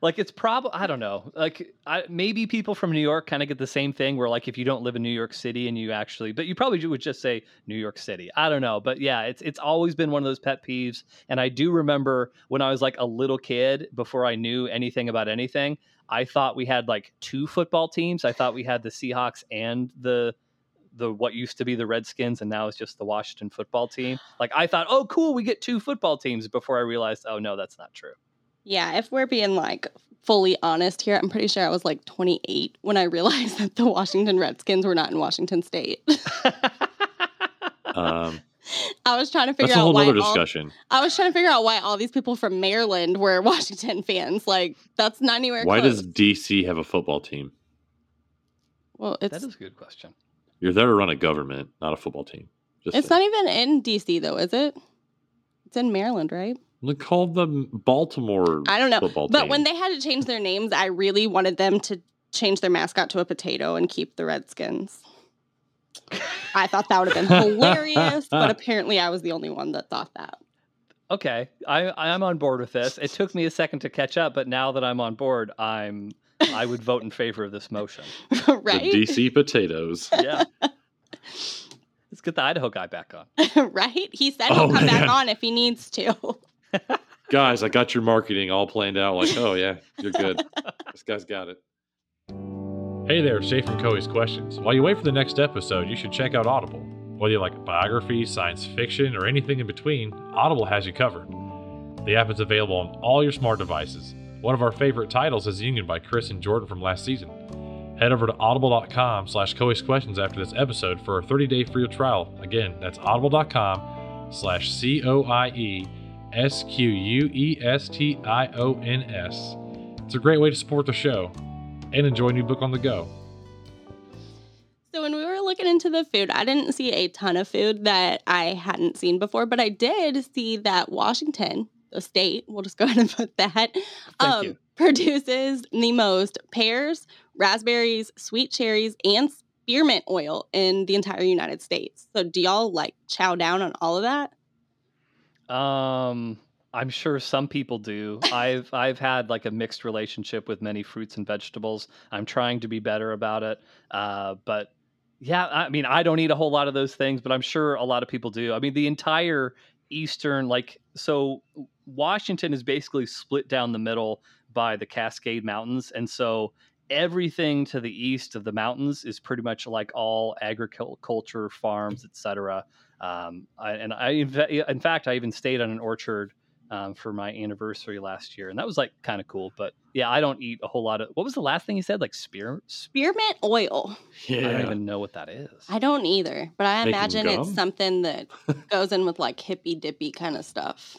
Like it's probably I don't know. Like I, maybe people from New York kind of get the same thing where like if you don't live in New York City and you actually, but you probably would just say New York City. I don't know, but yeah, it's it's always been one of those pet peeves. And I do remember when I was like a little kid, before I knew anything about anything, I thought we had like two football teams. I thought we had the Seahawks and the the what used to be the Redskins and now it's just the Washington football team. Like I thought, oh cool, we get two football teams before I realized, oh no, that's not true.
Yeah, if we're being like fully honest here, I'm pretty sure I was like 28 when I realized that the Washington Redskins were not in Washington State.
um,
I was trying to figure
that's a
out
whole
why
other
all,
discussion.
I was trying to figure out why all these people from Maryland were Washington fans. Like that's not anywhere
Why
close.
does DC have a football team?
well, it's
that is a good question.
You're there to run a government, not a football team. Just
it's
saying.
not even in DC though, is it? It's in Maryland, right?
They call them Baltimore.
I don't know.
Football
But
team.
when they had to change their names, I really wanted them to change their mascot to a potato and keep the Redskins. I thought that would have been hilarious, but apparently I was the only one that thought that.
Okay, I I'm on board with this. It took me a second to catch up, but now that I'm on board, I'm I would vote in favor of this motion.
right?
The DC potatoes.
Yeah. Let's get the Idaho guy back on.
right? He said he'll
Oh,
come back on if he needs to.
Guys, I got your marketing all planned out. Like, oh yeah, you're good. this guy's got it. Hey there, Shay from Coie's Questions. While you wait for the next episode, you should check out Audible. Whether you like biography, science fiction, or anything in between, Audible has you covered. The app is available on all your smart devices. One of our favorite titles is Union by Chris and Jordan from last season. Head over to audible.com slash Questions after this episode for a 30-day free trial. Again, that's audible.com slash C-O-I-E S Q U E S T I O N S. It's a great way to support the show and enjoy a new book on the go.
So when we were looking into the food, I didn't see a ton of food that I hadn't seen before, but I did see that Washington, the state, we'll just go ahead and put that, um, produces the most pears, raspberries, sweet cherries, and spearmint oil in the entire United States. So do y'all like chow down on all of that?
Um, I'm sure some people do. I've I've had like a mixed relationship with many fruits and vegetables. I'm trying to be better about it. Uh, but yeah, I mean, I don't eat a whole lot of those things, but I'm sure a lot of people do. I mean, the entire eastern, like, so Washington is basically split down the middle by the Cascade Mountains, and so everything to the east of the mountains is pretty much like all agriculture, farms, etc. Um, and I, in fact, I even stayed on an orchard um, for my anniversary last year, and that was like kind of cool. But yeah, I don't eat a whole lot of. What was the last thing he said? Like spear?
Spearmint oil.
yeah I don't even know what that is.
I don't either, but I
Making
imagine it's something that goes in with like hippy dippy kind of stuff.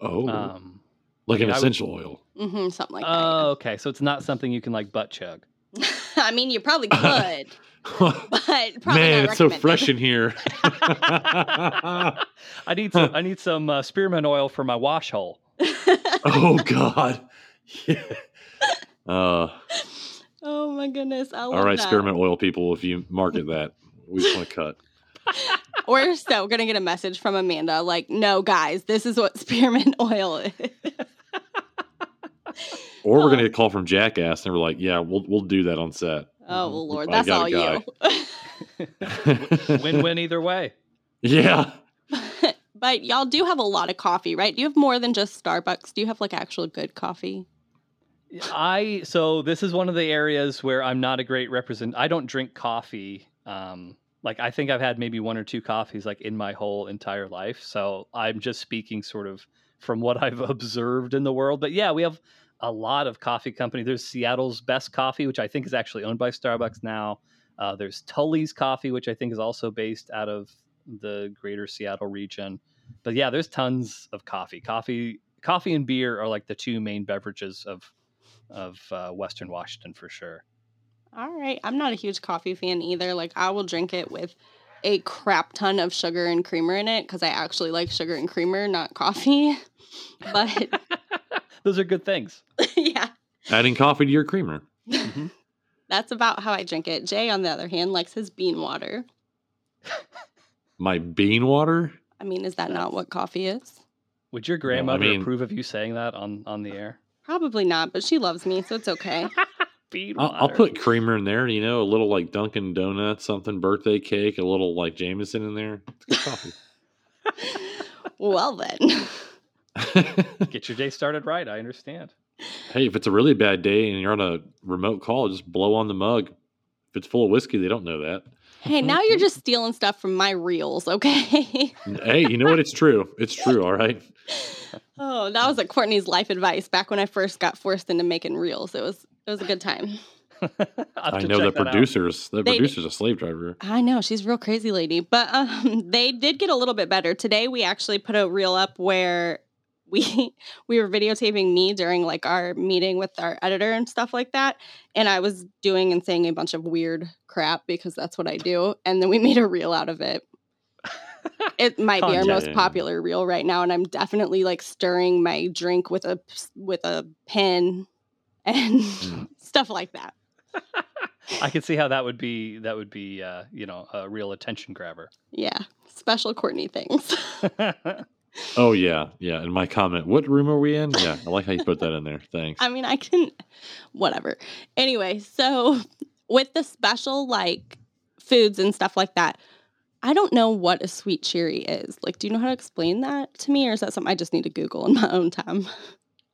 Oh,
Um,
like an
mean, I would-
essential oil.
hmm something like
oh, okay. So it's not something you can like butt chug.
I mean, you probably could, but probably
Man, it's so fresh in here.
I need some. I need some uh, spearmint oil for my wash hole.
oh God. Yeah. Uh,
oh my goodness! I love
all right,
that.
spearmint oil people. If you market that, we just want to cut.
We're so gonna get a message from Amanda like, no, guys, this is what spearmint oil is.
Or we're
Oh.
gonna get a call from Jackass, and we're like, "Yeah, we'll we'll do that on set."
Oh well, Lord,
I
that's all
a
you.
Win-win either way.
yeah.
but y'all do have a lot of coffee, right? Do you have more than just Starbucks? Do you have like actual good coffee?
I so this is one of the areas where I'm not a great represent. I don't drink coffee. Um, like I think I've had maybe one or two coffees like in my whole entire life. So I'm just speaking sort of from what I've observed in the world. But yeah, we have a lot of coffee company. There's Seattle's Best Coffee, which I think is actually owned by Starbucks now. Uh, there's Tully's Coffee, which I think is also based out of the greater Seattle region. But yeah, there's tons of coffee. Coffee, coffee and beer are like the two main beverages of of uh, Western Washington for sure.
All right. I'm not a huge coffee fan either. Like, I will drink it with a crap ton of sugar and creamer in it because I actually like sugar and creamer, not coffee. But
Those are good things.
yeah,
Adding coffee to your creamer. Mm-hmm.
that's about how I drink it. Jay, on the other hand, likes his bean water.
My bean water.
I mean, is that not what coffee is?
Would your grandmother
mean-
approve of you saying that on on the air?
Probably not, but she loves me, so it's okay.
Bean
I'll, I'll put creamer in there. You know, a little like Dunkin' Donuts, something birthday cake, a little like Jameson in there. It's good coffee.
well, then.
get your day started right. I understand.
hey, if it's a really bad day and you're on a remote call, just blow on the mug. If it's full of whiskey, they don't know that.
Hey, now you're just stealing stuff from my reels, okay?
hey, you know what? It's true. It's true. All right.
oh, that was like Courtney's life advice back when I first got forced into making reels. It was it was a good time.
I'll have
I
to
know the
check that out.
producers. The
They-
producer's a slave driver.
I know she's a real crazy lady, but um, they did get a little bit better today. We actually put a reel up where we we were videotaping me during like our meeting with our editor and stuff like that, and I was doing and saying a bunch of weird crap because that's what I do, and then we made a reel out of it. It might be our most popular reel right now, and I'm definitely like stirring my drink with a with a pen and
Mm.
stuff like that.
I can see how that would be. That would be, uh, you know, a real attention grabber.
Yeah, special Courtney things.
Oh yeah, yeah. And my comment, what room are we in? Yeah, I like how you put that in there. Thanks.
I mean, I can, whatever. Anyway, so with the special like foods and stuff like that, I don't know what a sweet cherry is. Like, do you know how to explain that to me, or is that something I just need to Google in my own time?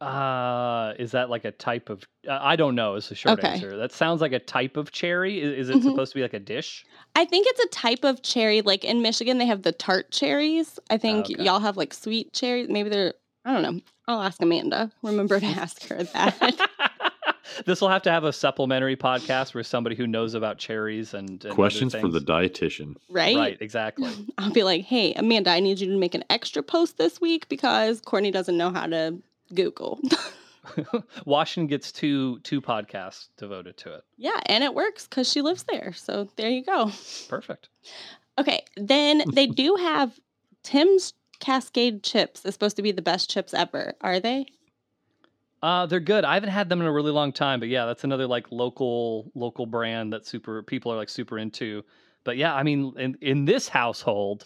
uh, is that like a type of? Uh, I don't know. Is the short
Okay.
answer. That sounds like a type of cherry. Is, is it
Mhm.
supposed to be like a dish?
I think it's a type of cherry. Like in Michigan, they have the tart cherries. I think
okay.
y'all have like sweet cherries. Maybe they're. I don't know. I'll ask Amanda. Remember to ask her that.
this will have to have a supplementary podcast where somebody who knows about cherries and, and
Questions for the dietitian.
right?
right. Exactly.
I'll be like, hey, Amanda, I need you to make an extra post this week because Courtney doesn't know how to Google.
Washington gets two two podcasts devoted to it.
yeah, and it works because she lives there. So there you go.
Perfect.
Okay, then they do have Tim's Cascade chips is supposed to be the best chips ever. Are they?
Uh, they're good. I haven't had them in a really long time, but yeah, that's another like local local brand that super people are like super into. But yeah, I mean, in in this household,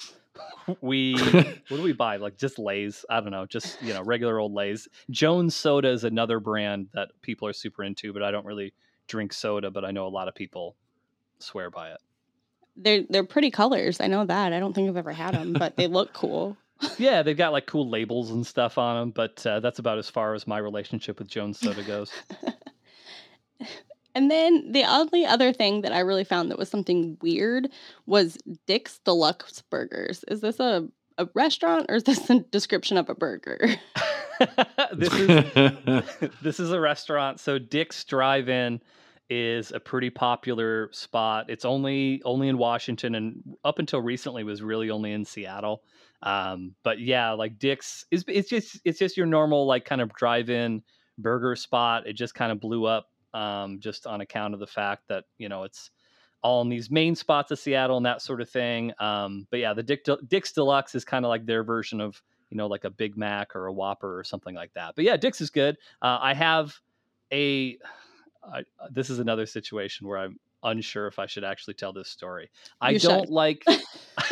we what do we buy? Like just Lay's. I don't know, just you know regular old Lay's. Jones Soda is another brand that people are super into, but I don't really drink soda, but I know a lot of people swear by it.
They're they're pretty colors. I know that. I don't think I've ever had them, but they look cool.
Yeah, they've got like cool labels and stuff on them, but uh, that's about as far as my relationship with Jones Soda goes.
And then the only other thing that I really found that was something weird was Dick's Deluxe Burgers. Is this a, a restaurant or is this a description of a burger?
this is this is a restaurant. So Dick's Drive-In is a pretty popular spot. It's only only in Washington, and up until recently was really only in Seattle. Um, but yeah, like Dick's is it's just it's just your normal like kind of drive-in burger spot. It just kind of blew up um, just on account of the fact that you know it's all in these main spots of Seattle and that sort of thing. Um, but yeah, the Dick Dick's Deluxe is kind of like their version of you know like a Big Mac or a Whopper or something like that. But yeah, Dick's is good. Uh, I have a I, this is another situation where I'm unsure if I should actually tell this story. I
You
don't
should.
like.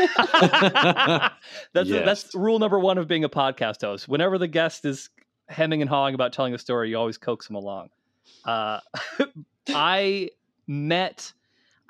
that's
Yes.
that's rule number one of being a podcast host. Whenever the guest is hemming and hawing about telling a story, you always coax them along. Uh, I met.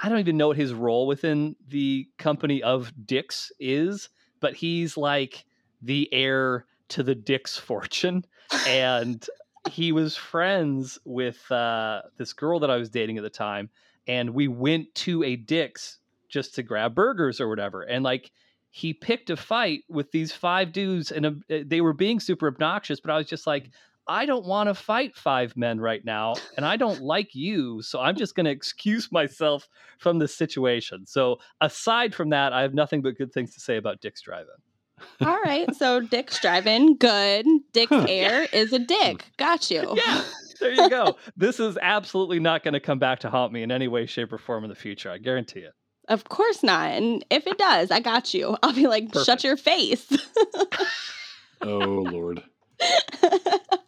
I don't even know what his role within the company of Dick's is, but he's like the heir to the Dick's fortune, and he was friends with uh, this girl that I was dating at the time, and we went to a Dick's just to grab burgers or whatever, and like he picked a fight with these five dudes, and uh, they were being super obnoxious, but I was just like. I don't want to fight five men right now, and I don't like you, so I'm just going to excuse myself from this situation. So, aside from that, I have nothing but good things to say about Dick's Drive-In.
All right. So Dick's Drive-In. Good. Dick's
Huh.
heir is a hmm. dick. Got you.
Yeah, there you go. this is absolutely not going to come back to haunt me in any way, shape, or form in the future. I guarantee it.
Of course not. And if it does, I got you. I'll be like, shut your face.
oh Lord.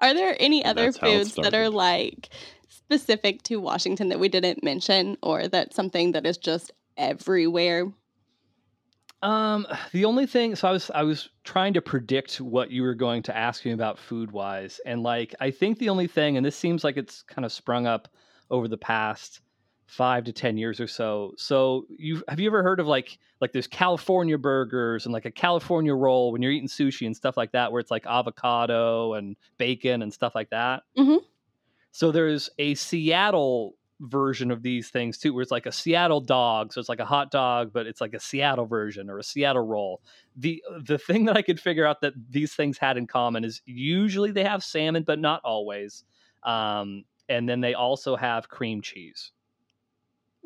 Are there any other
That's
foods that are like specific to Washington that we didn't mention or that's something that is just everywhere?
Um, the only thing, so I was I was trying to predict what you were going to ask me about food wise, and like I think the only thing, and this seems like it's kind of sprung up over the past five to ten years or so. So you have you ever heard of like like there's California burgers and like a California roll when you're eating sushi and stuff like that, where it's like avocado and bacon and stuff like that.
Mhm.
So there's a Seattle version of these things too, where it's like a Seattle dog. So it's like a hot dog, but it's like a Seattle version or a Seattle roll. The the thing that I could figure out that these things had in common is usually they have salmon, but not always. Um, and then they also have cream cheese.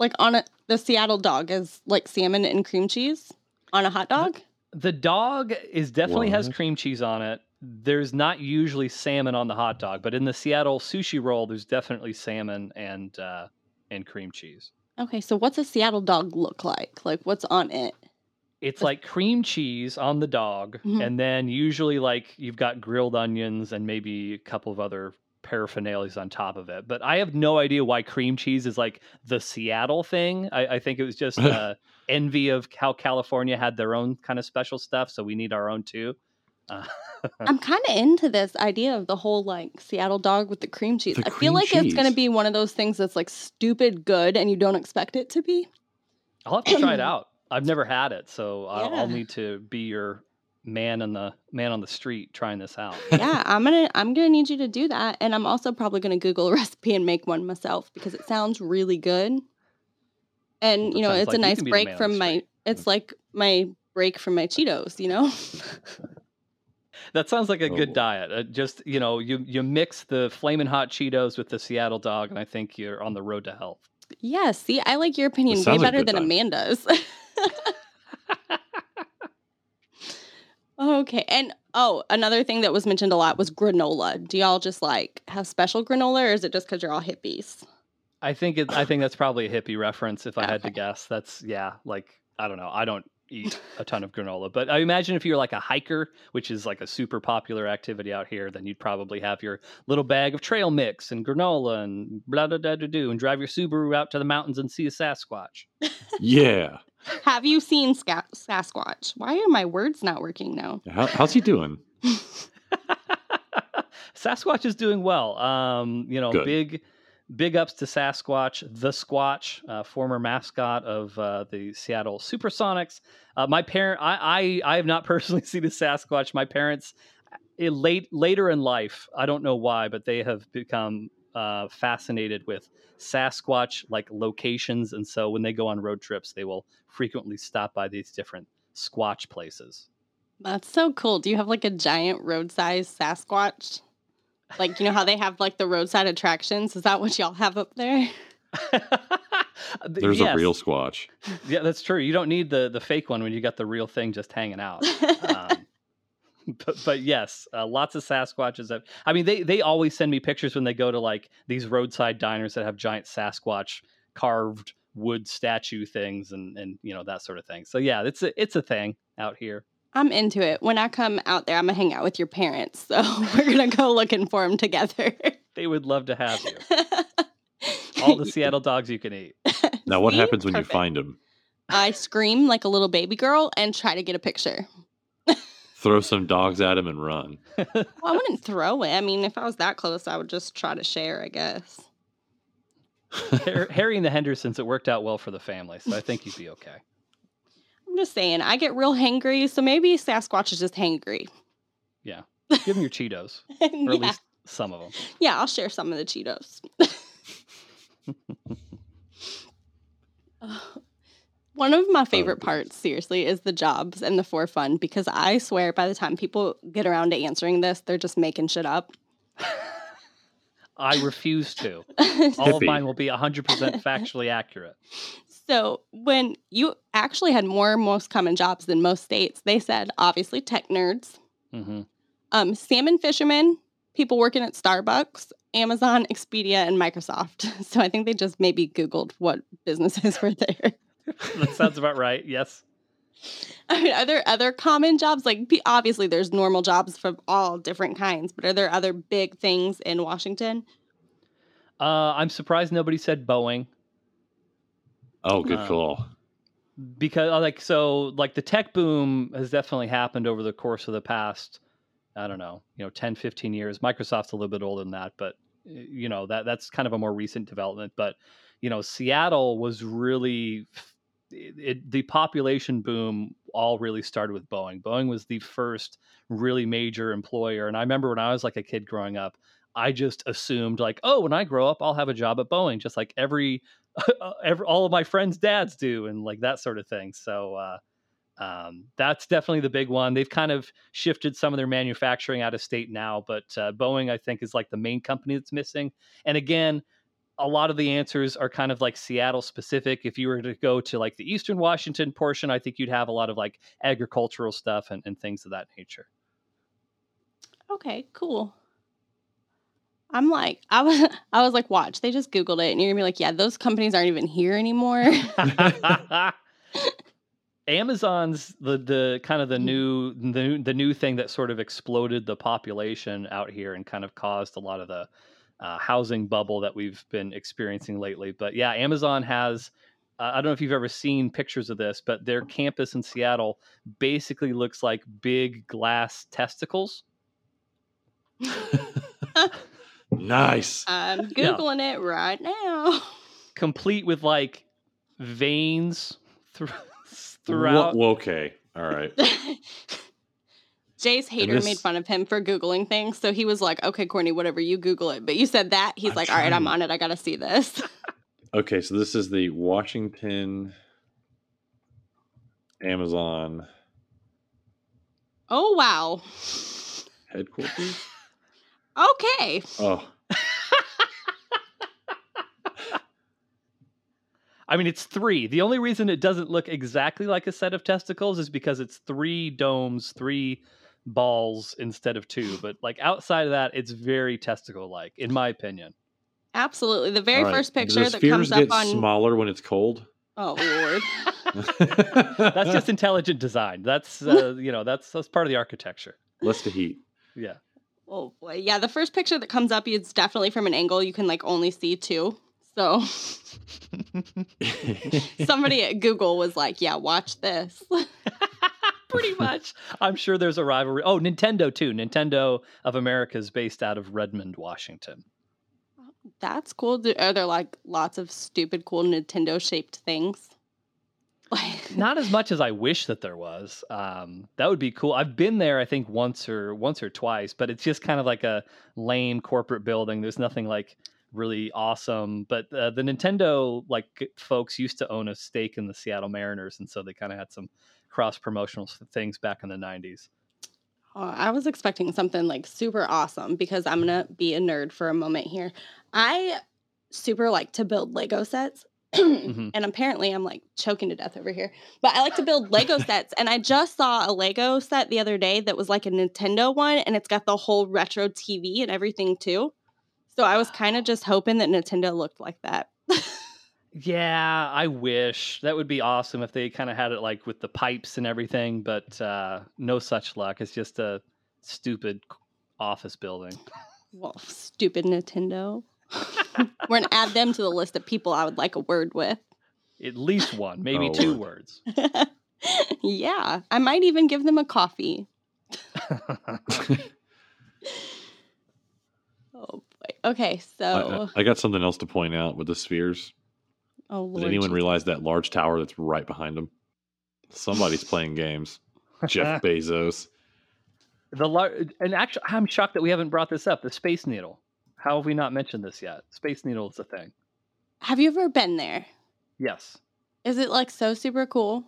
Like on a the Seattle dog is like salmon and cream cheese on a hot dog?
The dog is definitely has cream cheese on it. There's not usually salmon on the hot dog, but in the Seattle sushi roll, there's definitely salmon and uh, and cream cheese.
Okay, so what's a Seattle dog look like? Like what's on it?
It's like cream cheese on the dog,
Mhm.
and then usually like you've got grilled onions and maybe a couple of other paraphernalias on top of it. But I have no idea why cream cheese is like the Seattle thing. I, I think it was just uh, envy of how California had their own kind of special stuff, so we need our own too. Uh,
I'm kind of into this idea of the whole like Seattle dog with the cream cheese.
The
I feel
cream
like it's going to be one of those things that's like stupid good and you don't expect it to be.
I'll have to try it out. I've never had it, so I'll, I'll need to be your man on the man on the street trying this out.
yeah, I'm going to I'm going to need you to do that and I'm also probably going to google a recipe and make one myself because it sounds really good. And
Well,
you know, it's
like
a nice
can be the
break from my it's like my break from my Cheetos, you know?
That sounds like a
Oh,
good
boy.
diet. Uh, just you know, you you mix the flaming hot Cheetos with the Seattle dog, and I think you're on the road to health.
yeah, see, I like your opinion way
sounds like a
better than
time.
Amanda's. okay. And oh, another thing that was mentioned a lot was granola. Do y'all just like have special granola or is it just because you're all hippies?
I think it, I think that's probably a hippie reference. If I had to guess, that's yeah. Like I don't know. I don't eat a ton of granola, but I imagine if you're like a hiker, which is like a super popular activity out here, then you'd probably have your little bag of trail mix and granola and blah blah blah blah do, and drive your Subaru out to the mountains and see a Sasquatch.
Yeah.
Have you seen Ska- Sasquatch? Why are my words not working now?
How, how's he doing?
Sasquatch is doing well. Um, you know,
Good.
big big ups to Sasquatch, the Squatch, uh, former mascot of uh, the Seattle Supersonics. Uh, my parent, I, I, I have not personally seen a Sasquatch. My parents, eh, late later in life, I don't know why, but they have become uh, fascinated with Sasquatch like locations, and so when they go on road trips, they will frequently stop by these different Squatch places.
That's so cool. Do you have like a giant roadside Sasquatch? Like you know how they have like the roadside attractions? Is that what y'all have up there?
There's
Yes.
a real squatch.
Yeah, that's true. You don't need the the fake one when you got the real thing just hanging out. Um, but, but yes, uh, lots of Sasquatches. Have, I mean, they they always send me pictures when they go to like these roadside diners that have giant Sasquatch carved wood statue things and and you know that sort of thing. So yeah, it's a it's a thing out here.
I'm into it. When I come out there, I'm gonna hang out with your parents. So we're gonna go looking for them together.
They would love to have you. All the Seattle dogs you can eat.
Now, what
See?
happens when
Perfect.
you find them?
I scream like a little baby girl and try to get a picture.
Throw some dogs at him and run.
Well, I wouldn't throw it. I mean, if I was that close, I would just try to share, I guess.
Harry and the Hendersons, it worked out well for the family, so I think you'd be okay.
I'm just saying, I get real hangry, so maybe Sasquatch is just hangry. Yeah.
Give them your Cheetos, or at
yeah.
least some of them.
yeah, I'll share some of the Cheetos. One of my favorite
goodness.
parts, seriously, is the jobs and the for fun because I swear by the time people get around to answering this, they're just making shit up.
I refuse to. All of mine will be 100% factually accurate.
So when you actually had more most common jobs than most states, they said obviously tech nerds,
hmm
um, salmon fishermen, people working at Starbucks, Amazon, Expedia, and Microsoft. So I think they just maybe Googled what businesses were there.
That sounds about right. Yes.
I mean, are there other common jobs? Like, obviously, there's normal jobs for all different kinds, but are there other big things in Washington?
Uh, I'm surprised nobody said Boeing
Oh, good
Um,
call.
because, uh, like, so, like, the tech boom has definitely happened over the course of the past, I don't know, you know, 10, 15 years. Microsoft's a little bit older than that, but, you know, that that's kind of a more recent development. But, you know, Seattle was really, it, the population boom all really started with Boeing. Boeing was the first really major employer. And I remember when I was like a kid growing up, I just assumed like, oh, when I grow up, I'll have a job at Boeing, just like every, every all of my friends' dads do, and like that sort of thing. So uh, um, that's definitely the big one. They've kind of shifted some of their manufacturing out of state now, but uh, Boeing, I think, is like the main company that's missing. And again, a lot of the answers are kind of like Seattle specific. If you were to go to like the Eastern Washington portion, I think you'd have a lot of like agricultural stuff and, and things of that nature.
Okay, cool. I'm like, I was, I was like, watch, they just Googled it, and you're gonna be like, yeah, those companies aren't even here anymore.
Amazon's the the kind of the mm. new the new- the new thing that sort of exploded the population out here and kind of caused a lot of the uh, housing bubble that we've been experiencing lately. But yeah, Amazon has. Uh, I don't know if you've ever seen pictures of this, but their campus in Seattle basically looks like big glass testicles.
nice.
I'm googling it right now.
complete with like veins thr- throughout.
Wha- okay. All right.
Jay's hater
this-
made fun of him for googling things, so he was like, "Okay, Courtney, whatever you Google it." But you said that he's
I'm
like, "All right, I'm on it. I gotta see this."
Okay, so this is the Washington Amazon
oh wow.
headquarters.
Okay.
Oh,
I mean, it's three. The only reason it doesn't look exactly like a set of testicles is because it's three domes, three balls instead of two. But like outside of that, it's very testicle like, in my opinion.
Absolutely. The very
all right.
first picture
the
that
spheres
comes up on
smaller when it's cold.
Oh Lord.
That's just intelligent design. That's uh, you know that's that's part of the architecture.
less to heat.
Yeah.
Oh boy. Yeah, the first picture that comes up is definitely from an angle you can like only see two. So somebody at Google was like, "Yeah, watch this."
Pretty much. I'm sure there's a rivalry. Oh, Nintendo too. Nintendo of America is based out of Redmond, Washington.
That's cool. Do- Are there like lots of stupid, cool Nintendo shaped things? Like,
Not as much as I wish that there was. Um, that would be cool. I've been there, I think once or once or twice, but it's just kind of like a lame corporate building. There's nothing like really awesome. But uh, the Nintendo like folks used to own a stake in the Seattle Mariners, and so they kind of had some cross promotional things back in the '90s.
Oh, I was expecting something like super awesome because I'm gonna be a nerd for a moment here. I super like to build Lego sets.
Mhm.
And apparently I'm like choking to death over here. But I like to build Lego sets. And I just saw a Lego set the other day that was like a Nintendo one and it's got the whole retro TV and everything too. So I was kind of just hoping that Nintendo looked like that.
Yeah, I wish that would be awesome if they kind of had it like with the pipes and everything, but uh, no such luck. It's just a stupid office building.
well, stupid Nintendo. We're gonna add them to the list of people I would like a word with.
At least one, maybe
Oh,
two
Lord.
words.
yeah, I might even give them a coffee. Oh boy. Okay,
I,
so
I- I got something else to point out with the spheres.
Oh
Did
lord.
anyone
Jesus.
realize that large tower that's right behind them? Somebody's playing games. Jeff Bezos.
the lar- and actually, I'm shocked that we haven't brought this up. The Space Needle. How have we not mentioned this yet? Space Needle is a thing.
Have you ever been there?
Yes.
Is it like so super cool?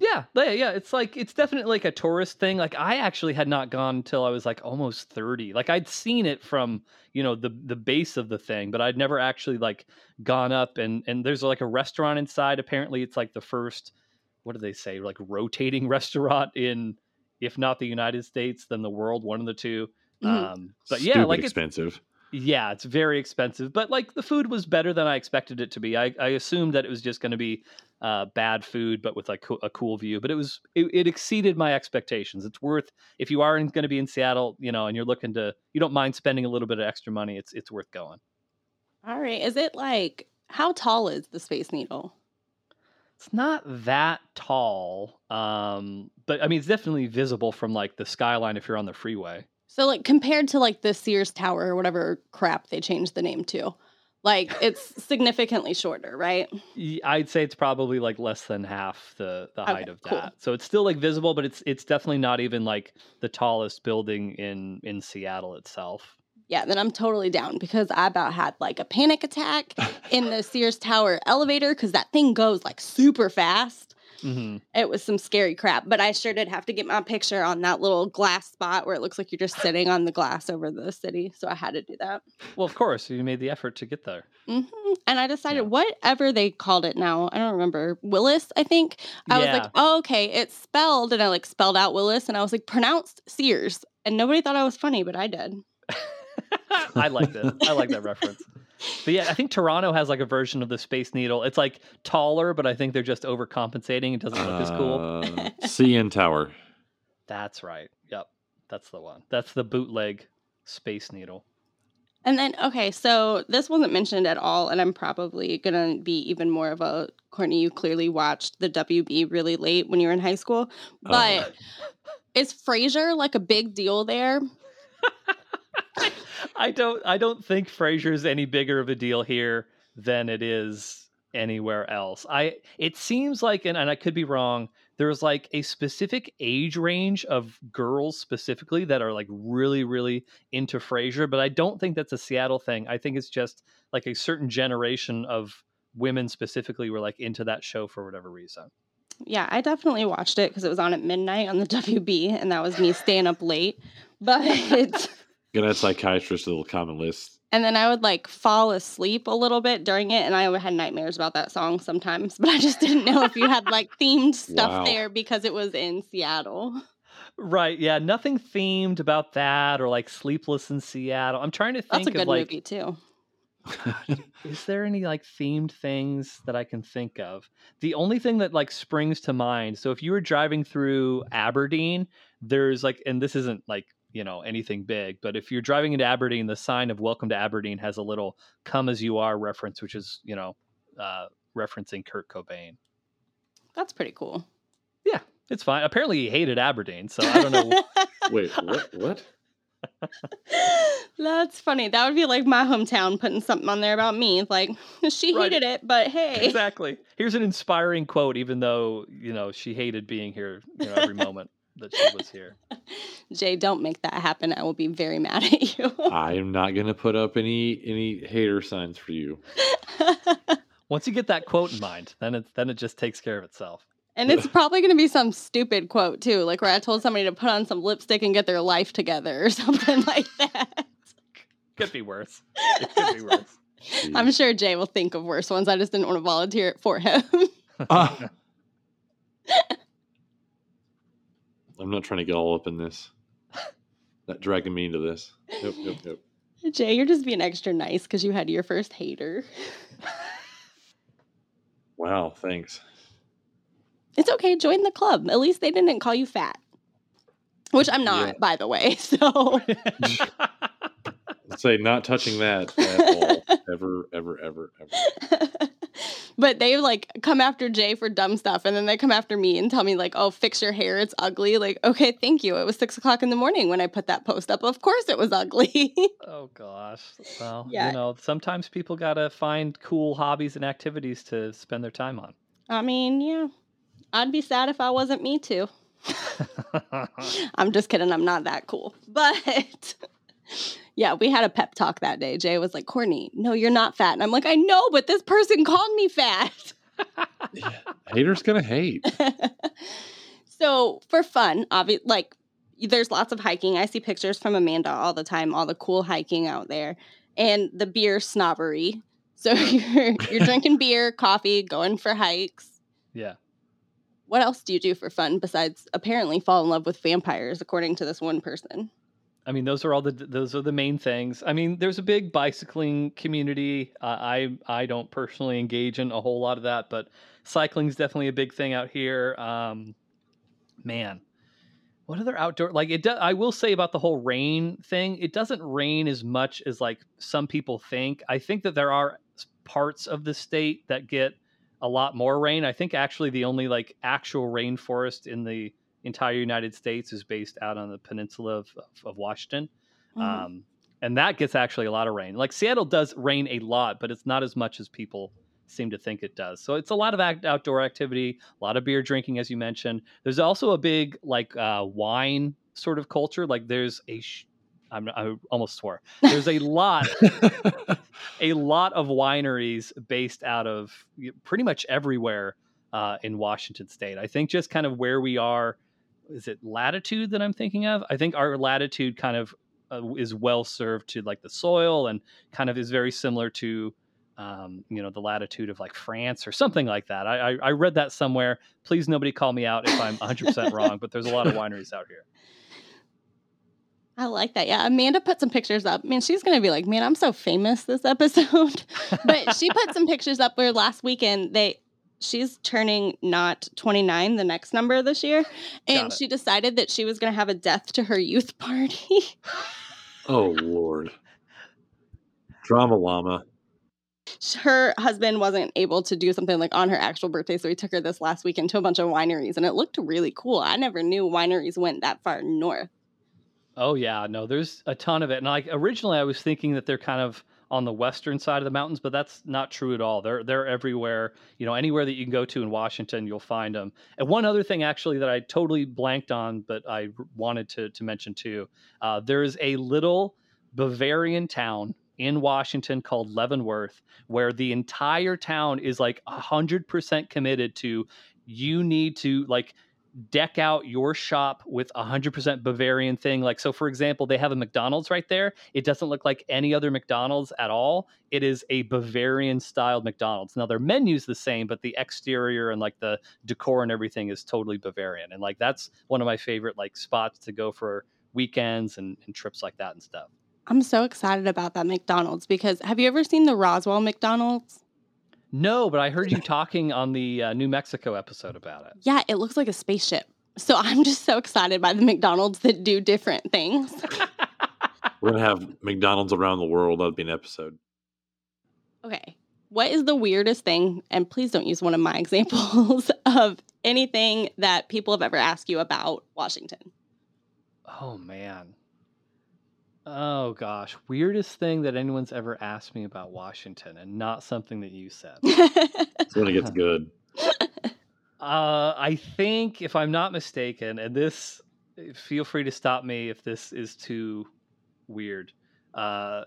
Yeah, yeah, yeah. It's like it's definitely like a tourist thing. Like I actually had not gone until I was like almost thirty. Like I'd seen it from you know the the base of the thing, but I'd never actually like gone up and and there's like a restaurant inside. Apparently, it's like the first what do they say like rotating restaurant in if not the United States, then the world, one of the 2
Mhm.
Um, but yeah,
Stupid
like it's
expensive.
Yeah, it's very expensive, but like the food was better than I expected it to be. I, I assumed that it was just going to be uh, bad food, but with like co- a cool view. But it was it, it exceeded my expectations. It's worth if you are going to be in Seattle, you know, and you're looking to you don't mind spending a little bit of extra money. It's it's worth going.
All right. Is it like how tall is the Space Needle?
It's not that tall, um, but I mean it's definitely visible from like the skyline if you're on the freeway.
So like compared to like the Sears Tower or whatever crap they changed the name to, like it's significantly shorter, right?
I'd say it's probably like less than half the the
Okay,
height of
cool.
that. So it's still like visible, but it's it's definitely not even like the tallest building in in Seattle itself.
Yeah, then I'm totally down because I about had like a panic attack in the Sears Tower elevator because that thing goes like super fast.
Hmm
It was some scary crap, but I sure did have to get my picture on that little glass spot where it looks like you're just sitting on the glass over the city. So I had to do that.
Well, of course, you made the effort to get there.
hmm And I decided
Yeah.
whatever they called it now, I don't remember Willis. I think I was like, oh, okay, it's spelled, and I like spelled out Willis, and I was like pronounced Sears, and nobody thought I was funny, but I did.
I liked it. I like that reference. But yeah, I think Toronto has like a version of the Space Needle. It's like taller, but I think they're just overcompensating. It doesn't look as cool.
Uh, CN Tower.
That's right. Yep, that's the one. That's the bootleg Space Needle.
And then, okay, so this wasn't mentioned at all, and I'm probably gonna be even more of a Courtney. You clearly watched the WB really late when you were in high school, but is Frasier like a big deal there?
I don't I don't think Frasier's any bigger of a deal here than it is anywhere else. I it seems like and, and I could be wrong, there's like a specific age range of girls specifically that are like really, really into Frasier, but I don't think that's a Seattle thing. I think it's just like a certain generation of women specifically were like into that show for whatever reason.
Yeah, I definitely watched it because it was on at midnight on the WB, and that was me staying up late. But
Gonna add psychiatrist to the common list.
and then I would like fall asleep a little bit during it, and I had nightmares about that song sometimes. But I just didn't know if you had like themed stuff
Wow.
there because it was in Seattle.
Right. Yeah. Nothing themed about that or like Sleepless in Seattle. I'm trying to think
That's a
of
good
like
movie too.
is there any like themed things that I can think of? The only thing that like springs to mind. So if you were driving through Aberdeen, there's like, and this isn't like you know anything big, but if you're driving into Aberdeen, the sign of "Welcome to Aberdeen" has a little "Come as you are" reference, which is you know uh, referencing Kurt Cobain.
That's pretty cool.
Yeah, it's fine. Apparently, he hated Aberdeen, so I don't know.
Wait, what? What?
That's funny. That would be like my hometown putting something on there about me. Like she
Right.
hated it, but hey.
exactly. Here's an inspiring quote, even though you know she hated being here you know, every moment. That she was here.
Jay, don't make that happen. I will be very mad at you.
I am not going to put up any any hater signs for you.
Once you get that quote in mind, then it then it just takes care of itself.
and it's probably going to be some stupid quote too, like where I told somebody to put on some lipstick and get their life together or something like that.
Could be worse. It could be worse.
I'm sure Jay will think of worse ones. I just didn't want to volunteer it for him.
Ah. I'm not trying to get all up in this. that dragging me into this. Nope, nope, nope.
Jay, you're just being extra nice because you had your first hater.
Wow, thanks.
It's okay. Join the club. At least they didn't call you fat, which I'm not,
Yeah.
by the way. So
say not touching that at all. Ever, ever, ever, ever.
But they like come after Jay for dumb stuff, and then they come after me and tell me like, "Oh, fix your hair. It's ugly." Like, okay, thank you. It was six o'clock in the morning when I put that post up. Of course, it was ugly.
oh gosh. Well,
Yeah.
you know, sometimes people gotta find cool hobbies and activities to spend their time on.
I mean, yeah, I'd be sad if I wasn't me too. I'm just kidding. I'm not that cool. But yeah, we had a pep talk that day. Jay was like, Courtney, no, you're not fat. And I'm like, I know, but this person called me fat.
Haters gonna hate.
so for fun, obviously, like there's lots of hiking. I see pictures from Amanda all the time, all the cool hiking out there, and the beer snobbery. So you're you're drinking beer, coffee, going for hikes.
yeah.
What else do you do for fun besides apparently fall in love with vampires, according to this one person?
I mean, those are all the those are the main things. I mean, there's a big bicycling community. Uh, I I don't personally engage in a whole lot of that, but cycling's definitely a big thing out here. Um, man, what other outdoor like it? Do, I will say about the whole rain thing. It doesn't rain as much as like some people think. I think that there are parts of the state that get a lot more rain. I think actually the only like actual rainforest in the entire United States is based out on the peninsula of, of, Washington.
Mhm.
Um, and that gets actually a lot of rain. Like Seattle does rain a lot, but it's not as much as people seem to think it does. So it's a lot of act- outdoor activity, a lot of beer drinking, as you mentioned. There's also a big like uh, wine sort of culture. Like there's a, sh- I'm, I almost swore. There's a lot a lot of wineries based out of pretty much everywhere uh, in Washington State. I think just kind of where we are. Is it latitude that I'm thinking of? I think our latitude kind of uh, is well served to like the soil and kind of is very similar to um, you know the latitude of like France or something like that. I, I, I read that somewhere. Please nobody call me out if I'm 100 percent wrong, but there's a lot of wineries out here.
I like that. Yeah, Amanda put some pictures up. Man, she's gonna be like, man, I'm so famous this episode. but she put some pictures up where last weekend they she's turning not 29 the next number this year and she decided that she was going to have a death to her youth party
oh Lord. Drama llama.
her husband wasn't able to do something like on her actual birthday so he took her this last weekend to a bunch of wineries and it looked really cool i never knew wineries went that far north
Oh yeah, no, there's a ton of it. And like originally I was thinking that they're kind of on the western side of the mountains, but that's not true at all. They're they're everywhere. You know, anywhere that you can go to in Washington, you'll find them. And one other thing actually that I totally blanked on, but I wanted to to mention too. Uh, there's a little Bavarian town in Washington called Leavenworth, where the entire town is like hundred percent committed to you need to like deck out your shop with a 100% Bavarian thing. Like, so for example, they have a McDonald's right there. It doesn't look like any other McDonald's at all. It is a Bavarian styled McDonald's. Now, their menu's the same, but the exterior and like the decor and everything is totally Bavarian. And like, that's one of my favorite like spots to go for weekends and, and trips like that and stuff.
i'm so excited about that mcdonald's because have you ever seen the roswell mcdonald's
No, but I heard you talking on the uh, New Mexico episode about it.
yeah it looks like a spaceship so i'm just so excited by the mcdonald's that do different things
We're gonna have McDonald's around the world. That'd be an episode.
Okay. What is the weirdest thing? And please don't use one of my examples of anything that people have ever asked you about Washington.
Oh man. Oh gosh, weirdest thing that anyone's ever asked me about Washington, and not something that you said.
It's when it gets good.
Uh, I think, if I'm not mistaken, and this feel free to stop me if this is too weird. Uh,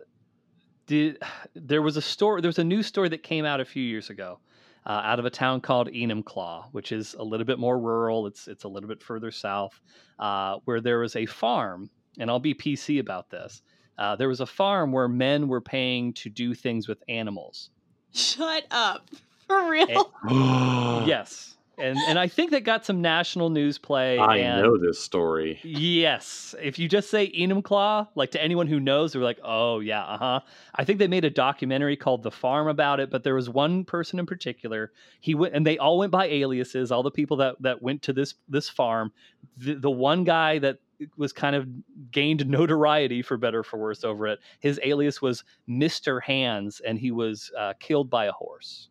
did there was a story? There was a news story that came out a few years ago. Uh, out of a town called Enumclaw, which is a little bit more rural. It's it's a little bit further south, uh, where there was a farm, and I'll be PC about this. Uh, there was a farm where men were paying to do things with animals.
Shut up. For real?
I
yes, and and I think that got some national news play. and
know this story.
Yes, if you just say Enumclaw, like to anyone who knows, they're like, "Oh yeah, uh huh." I think they made a documentary called "The Farm" about it, but there was one person in particular. He went, and they all went by aliases. All the people that that went to this this farm, the, the one guy that was kind of gained notoriety for better or for worse over it. His alias was Mister Hands, and he was uh, killed by a horse.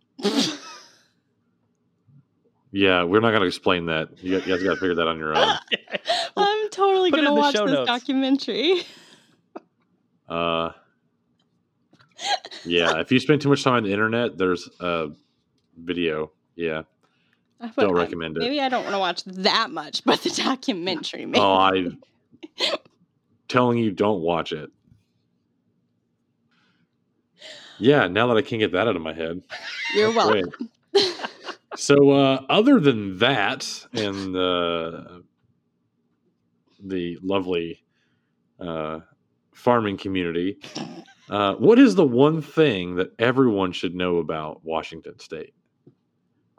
Yeah, we're not going to explain that. You, you guys got to figure that on your own.
I'm totally going to watch this
notes.
documentary.
Uh, yeah, if you spend too much time on the internet, there's a video. Yeah.
I
Don't
I-
recommend it.
Maybe I don't want to watch that much, but the documentary, maybe.
Oh, I telling you, don't watch it. Yeah, now that I can't get that out of my head.
You're welcome.
So, uh, other than that, and uh, the lovely uh, farming community, uh, what is the one thing that everyone should know about Washington State?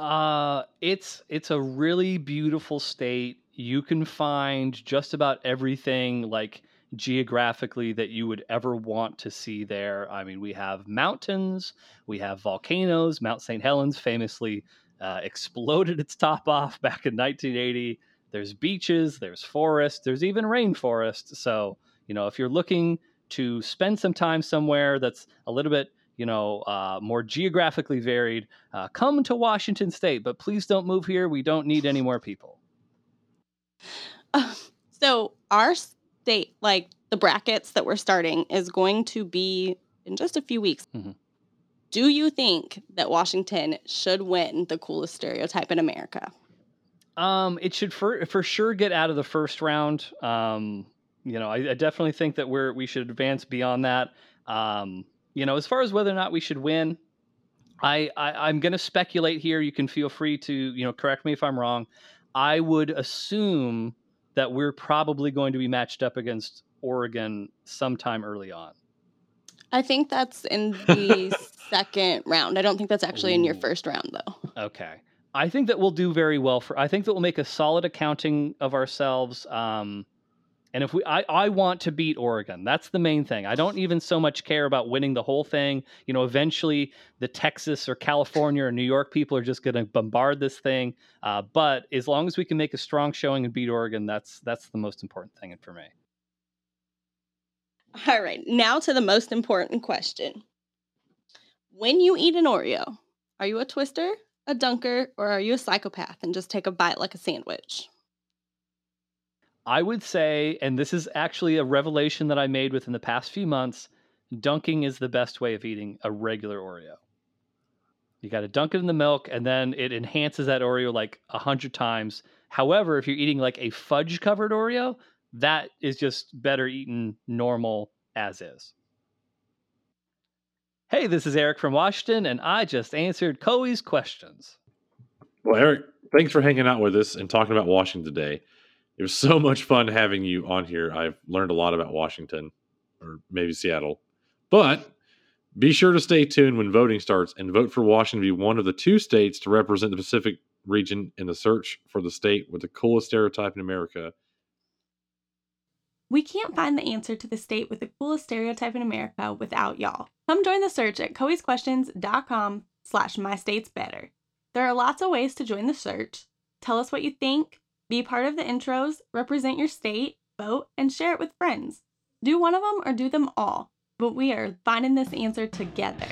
Uh it's it's a really beautiful state. You can find just about everything like geographically that you would ever want to see there. I mean, we have mountains, we have volcanoes. Mount St. Helens famously uh, exploded its top off back in 1980. There's beaches, there's forests, there's even rainforest. So, you know, if you're looking to spend some time somewhere that's a little bit, you know, uh, more geographically varied, uh, come to Washington State, but please don't move here. We don't need any more people.
Uh, so our state, like the brackets that we're starting, is going to be in just a few weeks.
Mhm.
Do you think that Washington should win the coolest stereotype in America?
Um, it should for for sure get out of the first round. Um, you know, I, I definitely think that we're we should advance beyond that. Um, you know, as far as whether or not we should win, I, I I'm going to speculate here. You can feel free to you know correct me if I'm wrong. I would assume that we're probably going to be matched up against Oregon sometime early on.
I think that's in the second round. I don't think that's actually in your first round, though.
Okay. I think that we'll do very well for I think that we'll make a solid accounting of ourselves. Um and if we I, I want to beat Oregon. That's the main thing. I don't even so much care about winning the whole thing. You know, eventually the Texas or California or New York people are just gonna bombard this thing. Uh, but as long as we can make a strong showing and beat Oregon, that's that's the most important thing for me.
All right, now to the most important question. When you eat an Oreo, are you a twister, a dunker, or are you a psychopath and just take a bite like a sandwich?
I would say, and this is actually a revelation that I made within the past few months, dunking is the best way of eating a regular Oreo. You got to dunk it in the milk, and then it enhances that Oreo like a hundred times. However, if you're eating like a fudge covered Oreo, that is just better eaten normal as is. Hey, this is Eric from Washington, and I just answered Coie's questions.
Well, Eric, thanks for hanging out with us and talking about Washington today. It was so much fun having you on here. I've learned a lot about Washington, or maybe Seattle. But be sure to stay tuned when voting starts and vote for Washington to be one of the two states to represent the Pacific region in the search for the state with the coolest stereotype in America.
We can't find the answer to the state with the coolest stereotype in America without y'all. Come join the search at coiesquestions.com slash my state's better. There are lots of ways to join the search. Tell us what you think, be part of the intros, represent your state, vote, and share it with friends. Do one of them or do them all, but we are finding this answer together.